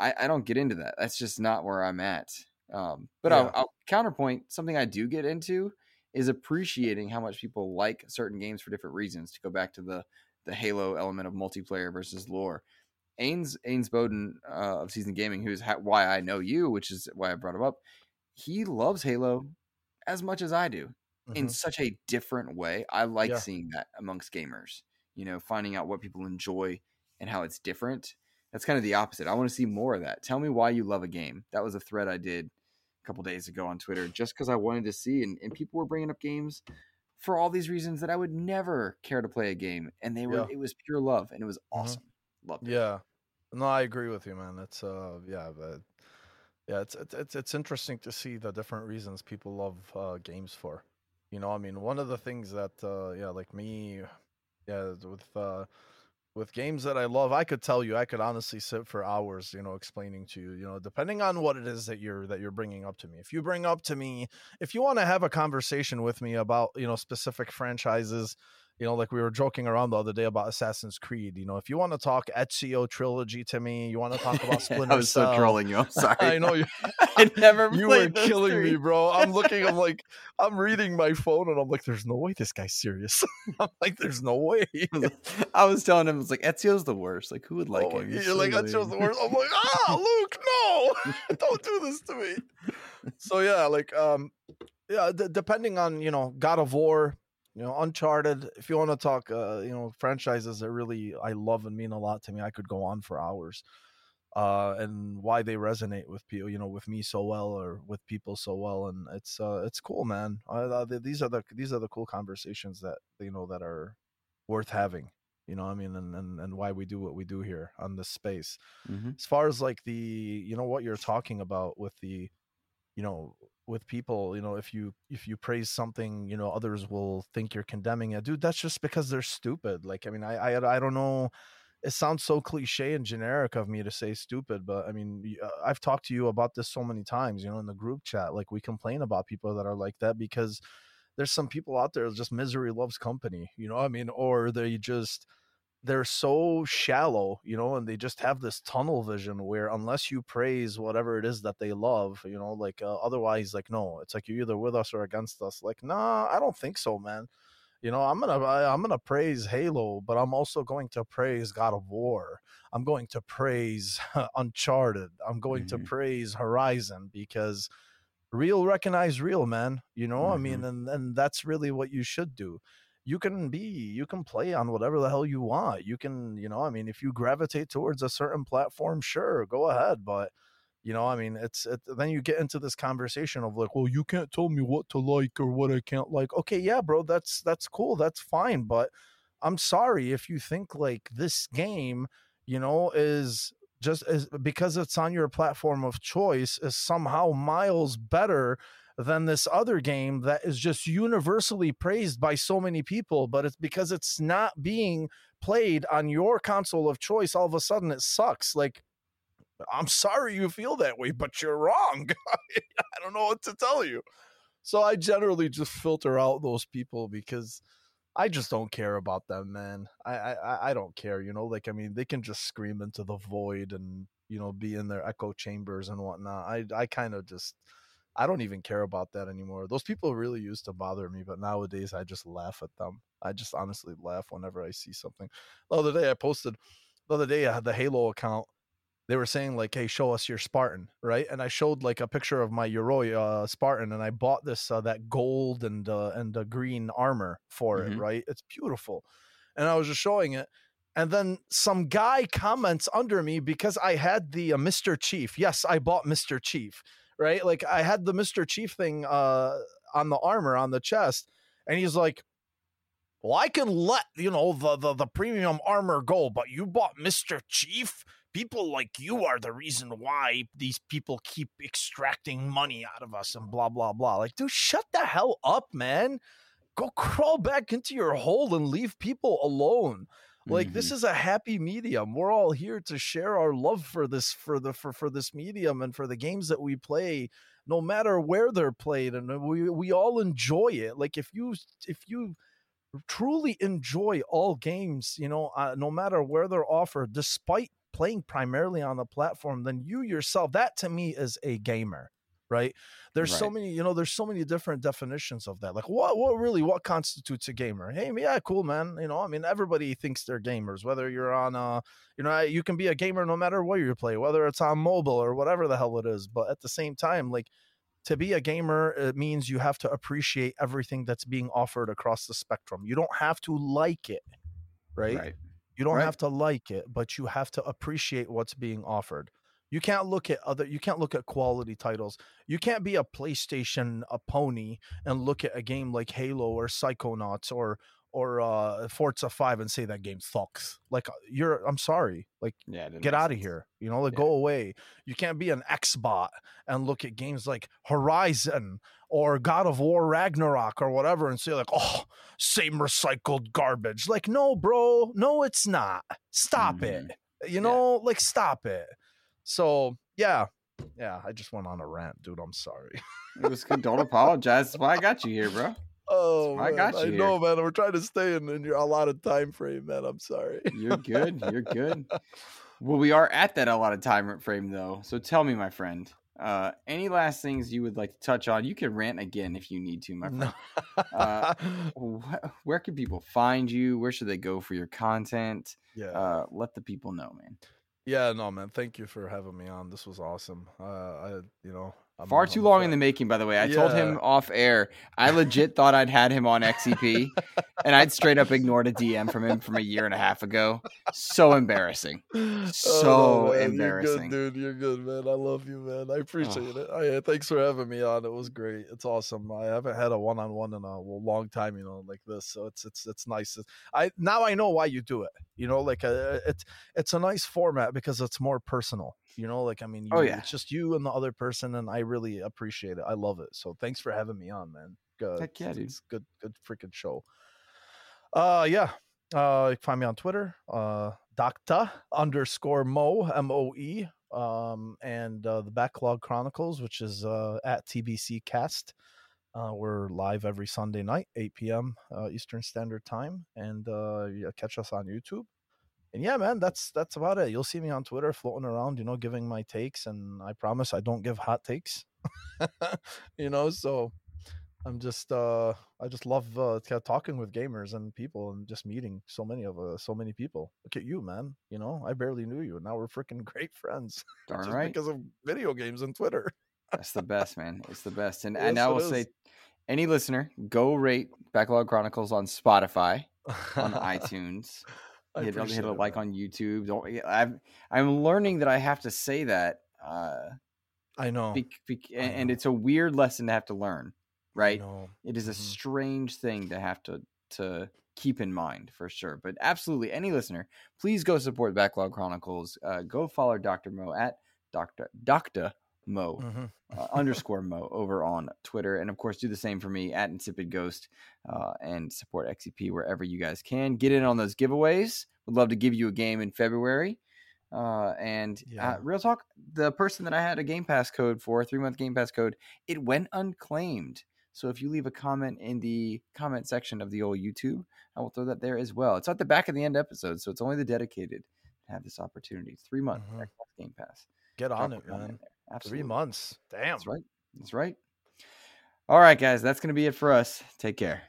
i, I don't get into that that's just not where i'm at um, but
Yeah.
I'll, I'll counterpoint something i do get into is appreciating how much people like certain games for different reasons to go back to the the halo element of multiplayer versus lore ains ains bowden uh, of season gaming who's ha- why i know you which is why i brought him up he loves halo as much as i do in
Mhm.
such a different way. I like
Yeah.
seeing that amongst gamers. You know, finding out what people enjoy and how it's different. That's kind of the opposite. I want to see more of that. Tell me why you love a game. That was a thread I did a couple days ago on Twitter just because I wanted to see, and, and people were bringing up games for all these reasons that I would never care to play a game, and they were.
Yeah.
It was pure love, and it was
Mhm.
awesome. Loved it.
Yeah. No, I agree with you, man. It's uh yeah, but yeah, it's it's it's, it's interesting to see the different reasons people love uh games for. You know, I mean, one of the things that uh yeah, like me yeah, with uh with games that I love, I could tell you, I could honestly sit for hours, you know, explaining to you, you know, depending on what it is that you're that you're bringing up to me. If you bring up to me, if you want to have a conversation with me about, you know, specific franchises, you know, like we were joking around the other day about Assassin's Creed. You know, if you want to talk Ezio trilogy to me, you want to talk about Splinter
I was so trolling you. I'm sorry.
I know you.
I never.
You were killing me, bro. I'm looking. I'm like, I'm reading my phone, and I'm like, "There's no way this guy's serious." I'm like, "There's no way."
I was telling him, it's like Ezio's the worst. Like, who would like
oh,
him?
you're
so
like, "Ezio's the worst." I'm like, "Ah, Luke, no, don't do this to me." So yeah, like, um, yeah, d- depending on you know, God of War, you know, Uncharted. If you want to talk, uh, you know, franchises that really I love and mean a lot to me, I could go on for hours. Uh, and why they resonate with people, you know, with me so well or with people so well, and it's uh, it's cool, man. Uh, these are the these are the cool conversations that you know that are worth having. You know, I mean, and, and and why we do what we do here on this space.
Mm-hmm.
As far as like the, you know, what you're talking about with the, you know, with people, you know, if you if you praise something, you know, others will think you're condemning it. Dude, that's just because they're stupid. Like, I mean, I I, I don't know. It sounds so cliche and generic of me to say stupid, but I mean, uh, I've talked to you about this so many times. You know, in the group chat, like we complain about people that are like that because there's some people out there just misery loves company. You know, I mean, or they just they're so shallow, you know, and they just have this tunnel vision where unless you praise whatever it is that they love, you know, like uh, otherwise, like no, it's like you're either with us or against us. Like, nah, I don't think so, man. You know, I'm gonna I, I'm gonna praise Halo, but I'm also going to praise God of War. I'm going to praise Uncharted. I'm going to
Mhm.
praise Horizon because real recognize real, man. You know, I mean, and and that's really what you should do you can be you can play on whatever the hell you want you can you know i mean if you gravitate towards a certain platform sure go ahead but you know i mean it's it, then you get into this conversation of like well you can't tell me what to like or what i can't like. Okay yeah bro that's that's cool that's fine but i'm sorry if you think like this game you know is just as because it's on your platform of choice is somehow miles better than this other game that is just universally praised by so many people, but it's because it's not being played on your console of choice. All of a sudden, it sucks. Like, I'm sorry you feel that way, but you're wrong. I don't know what to tell you. So I generally just filter out those people because I just don't care about them, man. I I I don't care, you know. Like I mean, they can just scream into the void and you know be in their echo chambers and whatnot. I I kind of just I don't even care about that anymore. Those people really used to bother me, but nowadays I just laugh at them. I just honestly laugh whenever I see something. The other day I posted, the other day I had the Halo account. They were saying like, "Hey, show us your Spartan," right? And I showed like a picture of my Yoroi uh, Spartan, and I bought this uh, that gold and uh, and uh, green armor for it,
Mhm.
right? It's beautiful, and I was just showing it. And then some guy comments under me because I had the uh, Mr. Chief. Yes, I bought Mr. Chief right? Like I had the Mr. Chief thing uh on the armor on the chest, and he's like, Well, I can let you know the the, the premium armor go, but you bought Mr. Chief. People like you are the reason why these people keep extracting money out of us and blah blah blah. Like, dude, shut the hell up, man. Go crawl back into your hole and leave people alone like this is a happy medium. We're all here to share our love for this for the for, for this medium and for the games that we play no matter where they're played and we we all enjoy it. Like if you if you truly enjoy all games you know uh, no matter where they're offered despite playing primarily on the platform then you yourself that to me is a gamer right? There's so many you know there's so many different definitions of that like what what really what constitutes a gamer? Hey yeah cool man you know i mean everybody thinks they're gamers whether you're on uh you know you can be a gamer no matter where you play whether it's on mobile or whatever the hell it is but at the same time like to be a gamer it means you have to appreciate everything that's being offered across the spectrum. You don't have to like it right,
right.
you don't
Right.
have to like it but you have to appreciate what's being offered you can't look at other you can't look at quality titles. You can't be a playstation a pony and look at a game like halo or psychonauts or or uh forza 5 and say that game sucks. Like uh, you're i'm sorry. Like
Yeah.
get out of here you know like
Yeah.
go away. You can't be an xbot and look at games like horizon or god of war ragnarok or whatever and say like oh same recycled garbage. Like no bro. No it's not. Stop
Mhm.
it you know like stop it so yeah yeah i just went on a rant dude i'm sorry
It was. Don't apologize. That's why I got you here, bro.
oh
I got you
i know man we're trying to stay in, in your of time frame man i'm sorry
You're good. You're good. Well, we are at that a lot of time frame, though. So tell me, my friend, uh, any last things you would like to touch on? You can rant again if you need to, my friend. Uh, Wh- Where can people find you? Where should they go for your content?
yeah
Uh, let the people know, man.
Yeah, no, man. Thank you for having me on. This was awesome. Uh, I, you know,
Far too long in the making, by the way. I told him off air. I legit thought I'd had him on XEP, and I'd straight up ignored a DM from him from a year and a half ago. So embarrassing. So
man,
embarrassing.
You're good, dude. You're good, man. I love you, man. I appreciate it. I, thanks for having me on. It was great. It's awesome. I haven't had a one-on-one in a long time, you know, like this. So it's it's it's nice. I now I know why you do it. You know, like uh, it's it's a nice format because it's more personal. You know, like I mean, you,
Oh, yeah.
it's just you and the other person, and I really appreciate it. I love it. So thanks for having me on, man. Good.
Heck yeah, dude.
Good, good freaking show. Uh, yeah. Uh, you can find me on Twitter, uh, Docta underscore Mo M O E, um, and uh, the Backlog Chronicles, which is uh, at TBC Cast. Uh, we're live every Sunday night, 8 p.m. Uh, Eastern Standard Time, and uh, yeah, catch us on YouTube. And yeah, man, that's that's about it. You'll see me on Twitter floating around, you know, giving my takes, and I promise I don't give hot takes. you know, so I'm just uh I just love uh talking with gamers and people and just meeting so many of uh, so many people. Look at you, man. You know, I barely knew you. And now we're freaking great friends
Darn
just
right.
because of video games and Twitter.
That's the best, man. It's the best. And
Yes,
and I will say, any listener, go rate Backlog Chronicles on Spotify, on iTunes. Hit, hit a
it,
like on YouTube. Don't. I'm I'm learning that I have to say that. Uh,
I know. I
and it's a weird lesson to have to learn, right? It is a
Mhm.
strange thing to have to to keep in mind for sure. But absolutely, any listener, please go support Backlog Chronicles. Uh, go follow Doctor Mo at Doctor Doctor Mo
Mhm.
uh, underscore Mo over on Twitter, and of course, do the same for me at Insipid Ghost, uh, and support XEP wherever you guys can. Get in on those giveaways. Would love to give you a game in February. Uh, and
Yeah.
uh, real talk, the person that I had a Game Pass code for, three month Game Pass code, it went unclaimed. So if you leave a comment in the comment section of the old YouTube, I will throw that there as well. It's at the back of the end episode, so it's only the dedicated that have this opportunity. Three month
Mhm.
Game Pass.
Get on
Drop
it, man.
There.
Three months. Damn.
That's right. That's right. All right, guys. That's going to be it for us. Take care.